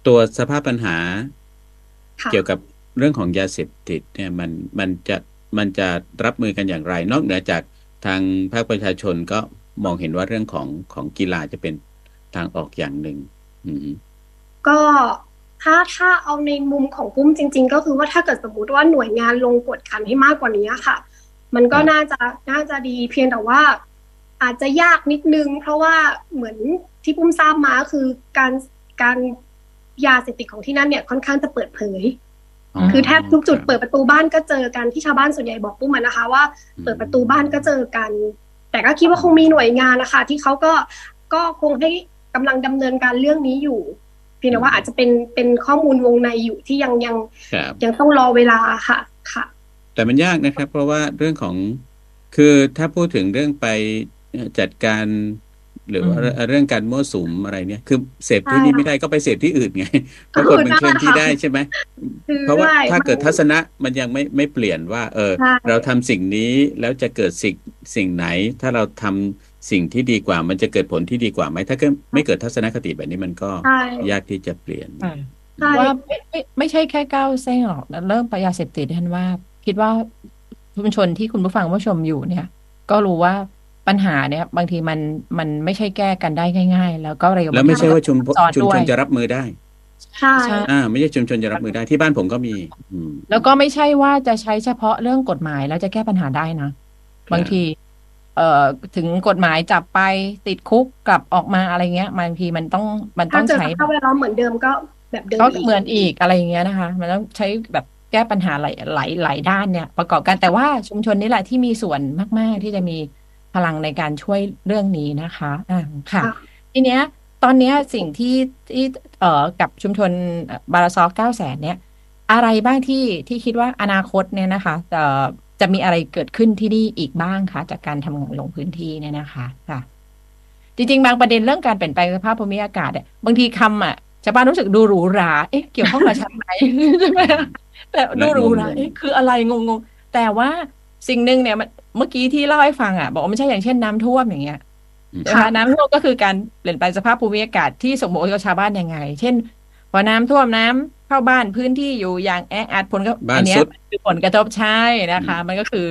Speaker 3: ตัวสภาพปัญหา
Speaker 6: ค่ะ
Speaker 3: เกี่ยวกับเรื่องของยาเสพติดเนี่ยมันมันจะมันจะรับมือกันอย่างไร นอกเหนือจากทางภาคประชาชนก็มองเห็นว่าเรื่องของของกีฬาจะเป็นทางออกอย่างหนึ่งอืม
Speaker 6: ก็ถ้าถ้าเอาในมุมของปุ้มจริง ๆ ก็คือว่าถ้าเกิดสมมติว่าหน่วยงานลงกวดขันให้มากกว่านี้ค่ะ มันก็
Speaker 3: ครับ
Speaker 6: น่าจะน่าจะดีเพียงแต่ว่า อาจจะยากนิดนึง เพราะว่าเหมือนที่ปุ้มทราบมาคือการการยาเสพติดของที่นั่นเนี่ยค่อนข้างจะเปิดเผย คือแทบทุกจุดเปิดประตูบ้านก็เจอกันที่ชาวบ้านส่วนใหญ่บอกปุ้มอะนะคะ ว่าเปิดประตูบ้านก็เจอกัน แต่ก็คิดว่าคงมีหน่วยงานนะคะ ที่เขาก็ก็คงให้กำลังดำเนินการเรื่องนี้อยู่เพียงแต่ว่าอาจจะเป็นเป็นข้อมูลวงในอยู่ที่ยังยัง
Speaker 3: ครับ
Speaker 6: ยังต้องรอเวลาค่ะค่ะ
Speaker 3: แต่มันยากนะครับ เพราะว่าเรื่องของคือถ้าพูดถึงเรื่องไปจัดการ หรือว่า
Speaker 2: อืม
Speaker 3: เรื่องการมั่วสุมอะไรเนี่ย คือเสพที่
Speaker 6: ใช่
Speaker 3: นี่ไม่ได้ก็ไปเสพที่อื่นไงเพราะคนมันเคลื่อนที่ได้ใช่ไหม
Speaker 6: คือ
Speaker 3: เพราะว่า
Speaker 6: ได้
Speaker 3: ถ้าเกิด
Speaker 6: มัน
Speaker 3: ทัศนะมันยังไม่ไม่เปลี่ยนว่า เออ
Speaker 6: ใช่
Speaker 3: เราทำสิ่งนี้แล้วจะเกิดสิ่งสิ่งไหน ถ้าเราทำสิ่งที่ดีกว่า มันจะเกิดผลที่ดีกว่าไหมถ้าเกิดไม่เกิดทัศนคติแบบนี้มันก็
Speaker 6: ใช่
Speaker 3: ยากที่จะเปลี่ยน
Speaker 2: ค่ะ
Speaker 6: ใช่
Speaker 2: ว่าไม่ไม่ไม่ใช่แค่ก้าวเส้นหรอกเรื่องปยาเสพติดท่านว่า คิดว่าชุมชนที่คุณผู้ฟังผู้ชมอยู่เนี่ย ก็รู้ว่าปัญหาเนี่ย บางทีมันมันไม่ใช่แก้กันได้ง่าย ๆ แล้วก็เร็ว
Speaker 3: แล้วไม่ใช่ว่าชุม
Speaker 2: ซับซ้อน
Speaker 3: ชุม
Speaker 2: ด้ว
Speaker 3: ช
Speaker 2: ย
Speaker 3: นจะรับมือได้
Speaker 6: ใช่
Speaker 2: ใช่
Speaker 3: อ่าไม่ใช่ชุมชนจะรับมือได้ที่บ้านผมก็มีอืม
Speaker 2: แล้วก็ไม่ใช่ว่าจะใช้เฉพาะเรื่องกฎหมายแล้วจะแก้ปัญหาได้นะบางที เอ่อถึงกฎหมายจับไปติดคุกกลับออกมาอะไรเงี้ยบางทีมันต้องมันต้
Speaker 6: ถ้า
Speaker 2: อง
Speaker 6: เจอ
Speaker 2: ใช้
Speaker 6: สภาพแวดล้อมเหมือนเดิมก็แบบเดิม
Speaker 2: ก็
Speaker 6: อีก
Speaker 2: เหมือนอีกอะไรอย่างเงี้ยนะคะ มันต้องใช้แบบแก้ปัญหาหลายหลายหลายด้านเนี่ยประกอบกันแต่ว่าชุมชนนี่แหละที่มีส่วนมาก ๆ ที่จะมีพลังในการช่วยเรื่องนี้นะคะอ่าค่ะ
Speaker 6: ค่ะ
Speaker 2: ทีเนี้ย ตอนเนี้ยสิ่งที่ที่เอ่อกับชุมชนบาราซอฟเก้าแสนเนี่ย อะไรบ้างที่ที่คิดว่าอนาคตเนี่ยนะคะเอ่อจะมีอะไรเกิดขึ้นที่นี่อีกบ้างคะจากการทำงานลงพื้นที่เนี่ยนะคะค่ะ จริง ๆ บางประเด็นเรื่องการเปลี่ยนแปลงสภาพภูมิอากาศเนี่ยบางทีคำอะชาวบ้านรู้สึกดูหรูหรา เอ๊ะ เกี่ยวข้องกับฉันไหมใช่ไหม แต่ดูหรูหราเอ๊ะคืออะไรงงๆแต่ว่าสิ่งหนึ่งเนี่ยมันเมื่อกี้ที่เล่าให้ฟังอะ บอกว่าไม่ใช่อย่างเช่นน้ำท่วมอย่างเงี้ย
Speaker 3: อืม
Speaker 2: นะคะน้ำท่วมก็คือการเปลี่ยนแปลงสภาพภูมิอากาศที่ส่งผลกับชาวบ้านยังไง เช่น พอน้ำท่วมน้ำเข้าบ้านพื้นที่อยู่อย่างแออัดผลก็
Speaker 3: บ้าน
Speaker 2: อัเนี้ย
Speaker 3: สุด
Speaker 2: คือผลกระทบใช่นะคะ มันก็คือ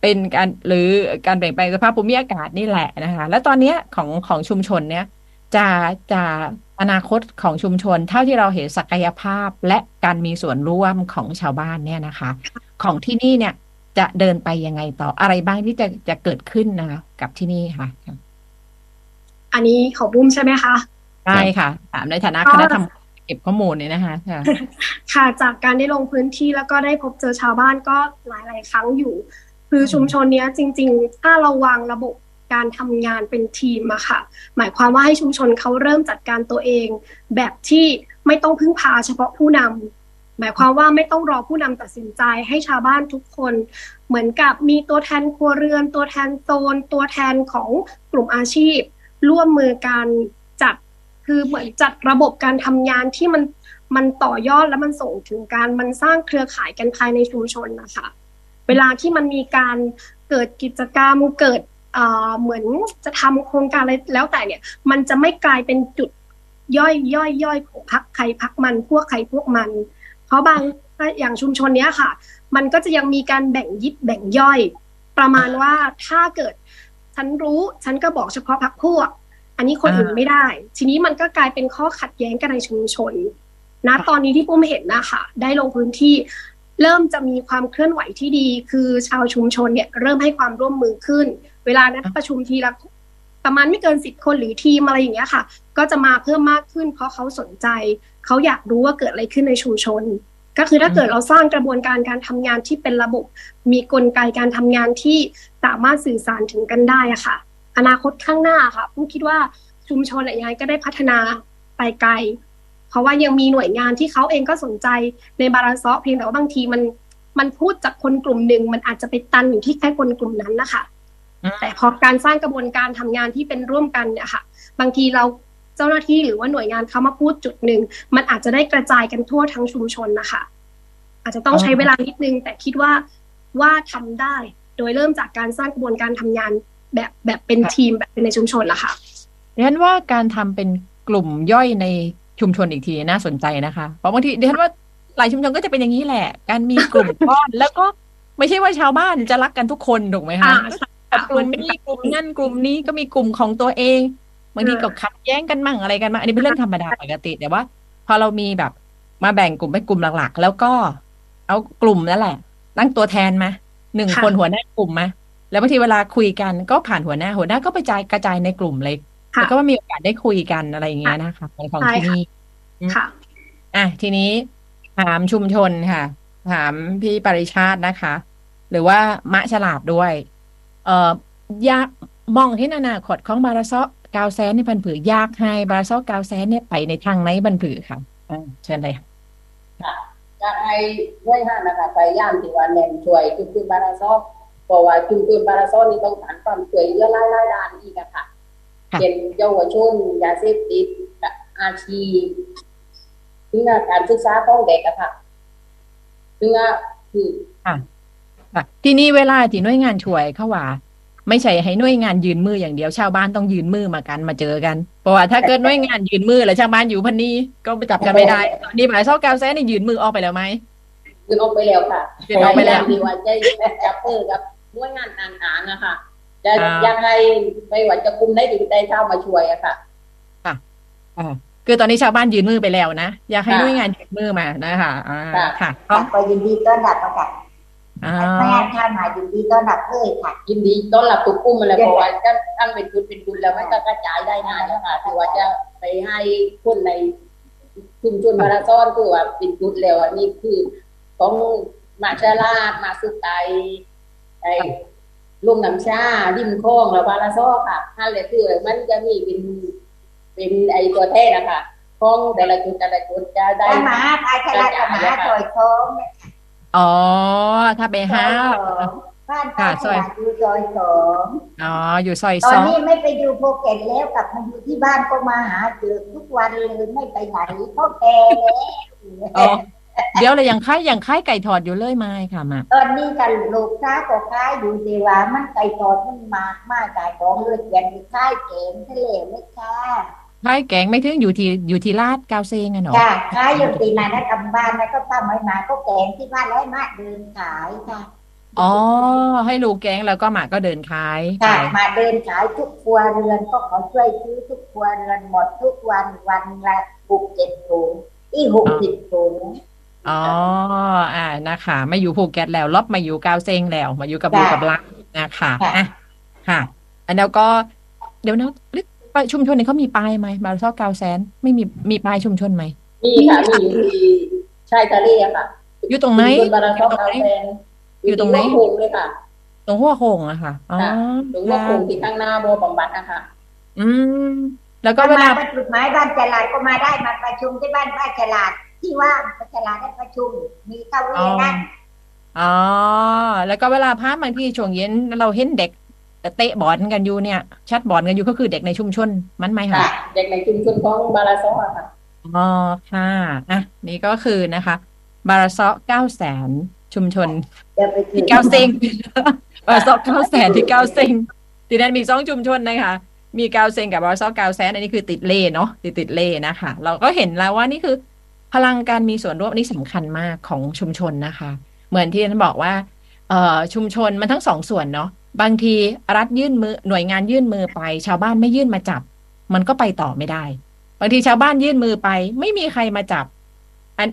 Speaker 2: เป็นการหรือการเปลี่ยนแปลงสภาพภูมิอากาศนี่แหละนะคะ แล้วตอนเนี้ยของของชุมชนเนี้ย จะจะอนาคตของชุมชน เท่าที่เราเห็นศักยภาพและการมีส่วนร่วมของชาวบ้านเนี่ยนะคะ ของที่นี่เนี่ยจะเดินไปยังไงต่ออะไรบ้างที่จะจะเกิดขึ้นนะคะกับที่นี่ค่ะ
Speaker 6: อันนี้ของบุ้มใช่ไหมคะ
Speaker 2: ได้ค่ะถามในฐานะ
Speaker 6: ก็
Speaker 2: คณะทำเก็บข้อมูลเนี่ยนะคะค่ะ
Speaker 6: ค่ะจากการได้ลงพื้นที่แล้วก็ได้พบเจอชาวบ้านก็หลาย ๆ ครั้งอยู่ คือชุมชนเนี้ยจริง ๆ ถ้าเราวางระบบ การทำงานเป็นทีมอะค่ะ หมายความว่าให้ชุมชนเขาเริ่มจัดการตัวเอง แบบที่ไม่ต้องพึ่งพาเฉพาะผู้นำหมายความว่าไม่ต้องรอผู้นำตัดสินใจให้ชาวบ้านทุกคน เหมือนกับมีตัวแทนครัวเรือน ตัวแทนโซน ตัวแทนของกลุ่มอาชีพ ร่วมมือการจัดคือเหมือนจัดระบบการทำงานที่มันมันต่อยอดและมันส่งถึงการมันสร้างเครือข่ายกันภายในชุมชนนะคะ เวลาที่มันมีการเกิดกิจกรรมเกิด เอ่อเหมือนจะทำโครงการอะไรแล้วแต่เนี่ย มันจะไม่กลายเป็นจุดย่อยย่อยย่อยของพักใครพักมันพวกใครพวกมัน เพราะบางอย่างชุมชนเนี้ยค่ะ มันก็จะยังมีการแบ่งยิบแบ่งย่อย ประมาณว่าถ้าเกิด ฉันรู้ฉันก็บอกเฉพาะพักพวก อันนี้คนอื่น
Speaker 2: อ่า
Speaker 6: ไม่ได้ ทีนี้มันก็กลายเป็นข้อขัดแย้งกันในชุมชนนะตอนนี้ที่ปุ้มเห็นนะคะได้ลงพื้นที่เริ่มจะมีความเคลื่อนไหวที่ดี คือชาวชุมชนเนี่ยเริ่มให้ความร่วมมือขึ้น เวลานัดประชุมทีละประมาณไม่เกินสิบคนหรือทีมอะไรอย่างเงี้ยค่ะ ก็จะมาเพิ่มมากขึ้น เพราะเขาสนใจ เขาอยากรู้ว่าเกิดอะไรขึ้นในชุมชน ก็คือถ้าเกิดเราสร้างกระบวนการการทำงานที่เป็นระบบ มีกลไกการทำงานที่สามารถสื่อสารถึงกันได้อะค่ะ อนาคตข้างหน้าค่ะปุ้มคิดว่าชุมชนอะไรยังไงก็ได้พัฒนาไปไกล เพราะว่ายังมีหน่วยงานที่เขาเองก็สนใจในบาลานซ์ซอฟต์เพียงแต่ว่าบางทีมันมันพูดจากคนกลุ่มหนึ่งมันอาจจะไปตันอยู่ที่แค่คนกลุ่มนั้นนะคะ แต่พอการสร้างกระบวนการทำงานที่เป็นร่วมกันเนี่ยค่ะ บางทีเราเจ้าหน้าที่หรือว่าหน่วยงานเขามาพูดจุดหนึ่งมันอาจจะได้กระจายกันทั่วทั้งชุมชนนะคะ อาจจะต้องใช้เวลานิดนึง แต่คิดว่าว่าทำได้ โดยเริ่มจากการสร้างกระบวนการทำงานแบบแบบเป็นทีมแบบเป็นในชุมชนละค่ะ
Speaker 2: ดิฉันว่าการทำเป็นกลุ่มย่อยในชุมชนอีกทีน่าสนใจนะคะ เพราะบางทีดิฉันว่าหลายชุมชนก็จะเป็นอย่างนี้แหละ การมีกลุ่มก้อนแล้วก็ไม่ใช่ว่าชาวบ้านจะรักกันทุกคนถูกไหมคะ
Speaker 6: อ่า
Speaker 2: กลุ่มนี้กลุ่มนั่นกลุ่มนี้ก็มีกลุ่มของตัวเองบางทีก็ขัดแย้งกันมั่งอะไรกันมั่งอันนี้เป็นเรื่องธรรมดาปกติแต่ว่า พอเรามีแบบมาแบ่งกลุ่มเป็นกลุ่มหลักๆ แล้วก็ เอากลุ่มนั่นแหละ ตั้งตัวแทนมาหนึ่ง
Speaker 6: ค่ะ
Speaker 2: คนหัวหน้ากลุ่มมาแล้วบางทีเวลาคุยกันก็ผ่านหัวหน้าหัวหน้าก็ไปจ่ายกระจายในกลุ่มเล็ก
Speaker 6: ค่ะ
Speaker 2: แล้วก็มีโอกาสได้คุยกันอะไรอย่างเงี้ยนะคะของของ
Speaker 6: ใช่
Speaker 2: ที่
Speaker 6: ค่ะ
Speaker 2: นี่
Speaker 6: ค่ะ
Speaker 2: อะทีนี้ถามชุมชนค่ะ ถามพี่ปริชาตินะคะ หรือว่ามะฉลาดด้วยเอ่อ ยากมองที่อนาคตของบาราซอกกาวแซนในบันผือยากให้บาราซอกกาวแซนเนี่ยไปในทางไหนบันผือค่ะอ่าเชิญเลยค่ะ
Speaker 5: อยากให้ด้วยห้านะคะพยายามที่ว่าเน้นช่วยชุมชนบาราซอกเพราะว่าชุมชนบาราซอกนี่ต้องการความช่วยเหลือหลายๆด้านอีกอะค่ะ
Speaker 2: ค่ะ
Speaker 5: เช่นเยาวชนยาเสพติดและอาชีพถึงการศึกษาของเด็กอะค่ะถึงว่าคือ
Speaker 2: ค่ะทีนี้เวลาที่หน่วยงานช่วยเขาว่า ไม่ใช่ให้หน่วยงานยืนมืออย่างเดียวชาวบ้านต้องยืนมือมากันมาเจอกันเพราะว่าถ้าเกิดหน่วยงานยืนมือแล้วชาวบ้านอยู่พันนี้ก็ไปจับกันไม่ได้ตอนนี้บาราซอกกาวแซนนี่ยืนมือออกไปแล้วไหม
Speaker 5: ยืนออกไปแล้วค่ะ
Speaker 2: ยืนออกไปแล้ว
Speaker 5: พยายามที่ว่าจะจับมือกับหน่วยงานต่างๆอะค่ะจะ
Speaker 2: อ่า
Speaker 5: ยังไงไม่ว่าจะกลุ่มได้หรือได้เข้ามาช่วยอะค่ะ
Speaker 2: อ่าคือตอนนี้ชาวบ้านยืนมือไปแล้วนะ อยากให้
Speaker 5: ค่ะ
Speaker 2: หน่วยงานยืนมือมานะคะอ่า
Speaker 5: ค่ะ
Speaker 2: ค่ะ
Speaker 4: ค่ะก็ยินดีต้อนรับค่ะ
Speaker 2: อ่า
Speaker 4: พนักงานข้ามายินดีต้อนรับเลยค่ะ
Speaker 5: ยินดีต้อนรับทุกกลุ่มเลยเพราะว่าจะตั้งเป็นจุดเป็นจุดแล้วมันก็กระจายได้ง่ายแล้วค่ะถือว่าจะไปให้คนในชุมชนมาราซอนคือว่าเป็นจุดแล้วอันนี้คือของมาชาลาดมาสุกไตไอ้ลุงน้ำชาริมโค้งแล้วบาราซอค่ะนั่นแหละคือมันจะมีเป็นเป็นไอ้ตัวแท้นะคะของแต่ละจุดแต่ละจุดจะได้
Speaker 4: มาพายชลาดมาซอยทอง
Speaker 2: อ๋อ ถ้าไป
Speaker 4: ซ
Speaker 2: ห้า
Speaker 4: อยสองบ้านพายชลาดอยู่ซอยสอง
Speaker 2: อ๋อ อยู่ซอย
Speaker 4: ตอ
Speaker 2: ส
Speaker 4: น
Speaker 2: อง
Speaker 4: นี้ไม่ไปอยู่ภูเก็ตแล้วกลับมาอยู่ที่บ้านก็มาหาเจอทุกวันเลยไม่ไปไหนเพราะแกแล้ว
Speaker 2: อ๋อเดี๋ยวเลยยังค่ายยังค่ายไก่ทอดอยู่เลยไหมค่ะมา
Speaker 4: ตอนนี้กันลูกค้าก็ค้ายอยู่แต่ว่ามันไก่ทอดมันมากมากไก่ของเลยเปลี่ยนไปค่ายเก๋งทะเลไม่ค่ะ
Speaker 2: ค่ายแกงไม่ถึงอยู่ที่อยู่ที่ลาดกาวเซงอะเนาะ
Speaker 4: ค่ะค้ายอยู่ตีนานะกำบ้านนะก็ทำไว้มาก็แกงที่บ้านแล้วมาเดินขายค่ะ
Speaker 2: อ๋อ ให้ลูกแกงแล้วก็หมาก็เดินขาย
Speaker 4: ค่ะ
Speaker 2: ขาย
Speaker 4: มาเดินขายทุกครัวเรือนก็ขอช่วยซื้อทุกครัวเรือนหมดทุกวันวันละหกเจ็ดถุงอีหกสิบถุง
Speaker 2: อ๋อ อ่านะคะไม่อยู่ภูเก็ตแล้วลบมาอยู่กาวเซงแล้ว มาอยู่กับ
Speaker 4: ค่ะ
Speaker 2: ลูกกับหลานนะคะ
Speaker 4: ค่ะ
Speaker 2: อะค่ะอันแล้วก็เดี๋ยวนะ ชุมชนนี้เขามีป้ายไหมบาร์ซอกกาวแซนไม่มีมีป้ายชุมชนไหม
Speaker 5: มีค่ะมีอยู่ที่ชายทะเลอะค่ะ
Speaker 2: อยู่ตรงไหน
Speaker 5: ชุมชนบาราซอก
Speaker 2: อยู่ตรง
Speaker 5: กา
Speaker 2: ไหน
Speaker 5: แฟ
Speaker 2: อยู่ตรงไหน
Speaker 5: หัวโขงเลยค่ะ
Speaker 2: ตรงหัวโขงอะค่ะอ๋อ
Speaker 5: ค่ะตรงหัวโขงที่ข้างหน้าโบบำบัดนะคะ
Speaker 2: อืม แล้วก็
Speaker 4: ก็
Speaker 2: เว
Speaker 4: เว
Speaker 2: ลา
Speaker 4: ลาประชุมไม้บ้านฉลาดก็มาได้มาประชุมที่บ้านบ้านฉลาดที่ว่างบ้านฉลาดได้ประชุม มีเก้าอี้นั่ง
Speaker 2: อ๋อ แล้วก็เวลาพาบางที่ช่วงเย็นเราเห็นเด็ก เตะบอลกันอยู่เนี่ย ชัดบอลกันอยู่ก็คือเด็กในชุมชนมันไหม
Speaker 5: ค่ะ
Speaker 2: คะ
Speaker 5: เด็กในชุมชนของบาราซอกอะค่ะ
Speaker 2: อ๋อค่ะอะนี่ก็คือนะคะ บาราซอเก้าแสนชุมชน
Speaker 4: เดี๋ยวไปถึ
Speaker 2: ที่
Speaker 4: ง
Speaker 2: เก้าเซงบาราซอเก้าแสนที่เก้าเซงทีนั้นมีสองชุมชนนะคะมีเก้าเซงกับบาราซอเก้าแสนอันนี้คือติดเล่เนาะติดติดเล่นะคะ เราก็เห็นแล้วว่านี่คือ พลังการมีส่วนร่วมนี่สำคัญมากของชุมชนนะคะ เหมือนที่ท่านบอกว่าเอ่อชุมชนมันทั้งสองส่วนเนาะ บางทีรัฐยื่นมือหน่วยงานยื่นมือไป ชาวบ้านไม่ยื่นมาจับ มันก็ไปต่อไม่ได้ บางทีชาวบ้านยื่นมือไป ไม่มีใครมาจับ อัน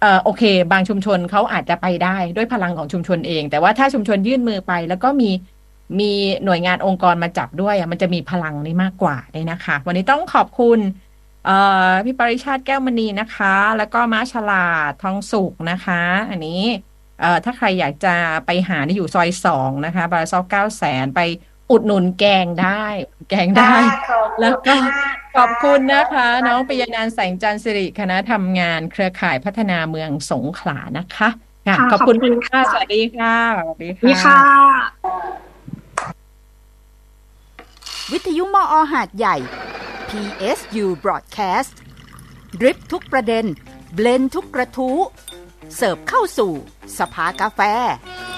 Speaker 2: เออโอเค บางชุมชนเขาอาจจะไปได้ด้วยพลังของชุมชนเอง แต่ว่าถ้าชุมชนยื่นมือไป แล้วก็มีมีหน่วยงานองค์กรมาจับด้วยมันจะมีพลังนี้มากกว่าเนี่ยนะคะ วันนี้ต้องขอบคุณพี่ปริชาติแก้วมณีนะคะ แล้วก็ม้าฉลาดทองสุกนะคะ อันนี้ เอ่อถ้าใครอยากจะไปหานี่อยู่ซอยสองนะคะ บาราซอกเก้าแสนไปอุดหนุนแกงได้ แกงได้ แล้วก็ขอบคุณนะคะ น้องปิยนันท์แสงจันทร์สิริคณะทำงานเครือข่ายพัฒนาเมืองสงขลานะคะค่ะ
Speaker 6: ค่ะ
Speaker 2: ขอบคุณ
Speaker 6: ขอบคุณ
Speaker 2: ค่ะ
Speaker 6: ค่ะ
Speaker 2: สวัสดีค่ะ สวัสดี
Speaker 6: นี่
Speaker 2: ค่ะ
Speaker 6: ค่ะ
Speaker 1: วิทยุมอหาดใหญ่ PSU Broadcast ดริปทุกประเด็น เบลนทุกกระทู้ เสิร์ฟเข้าสู่สภากาแฟ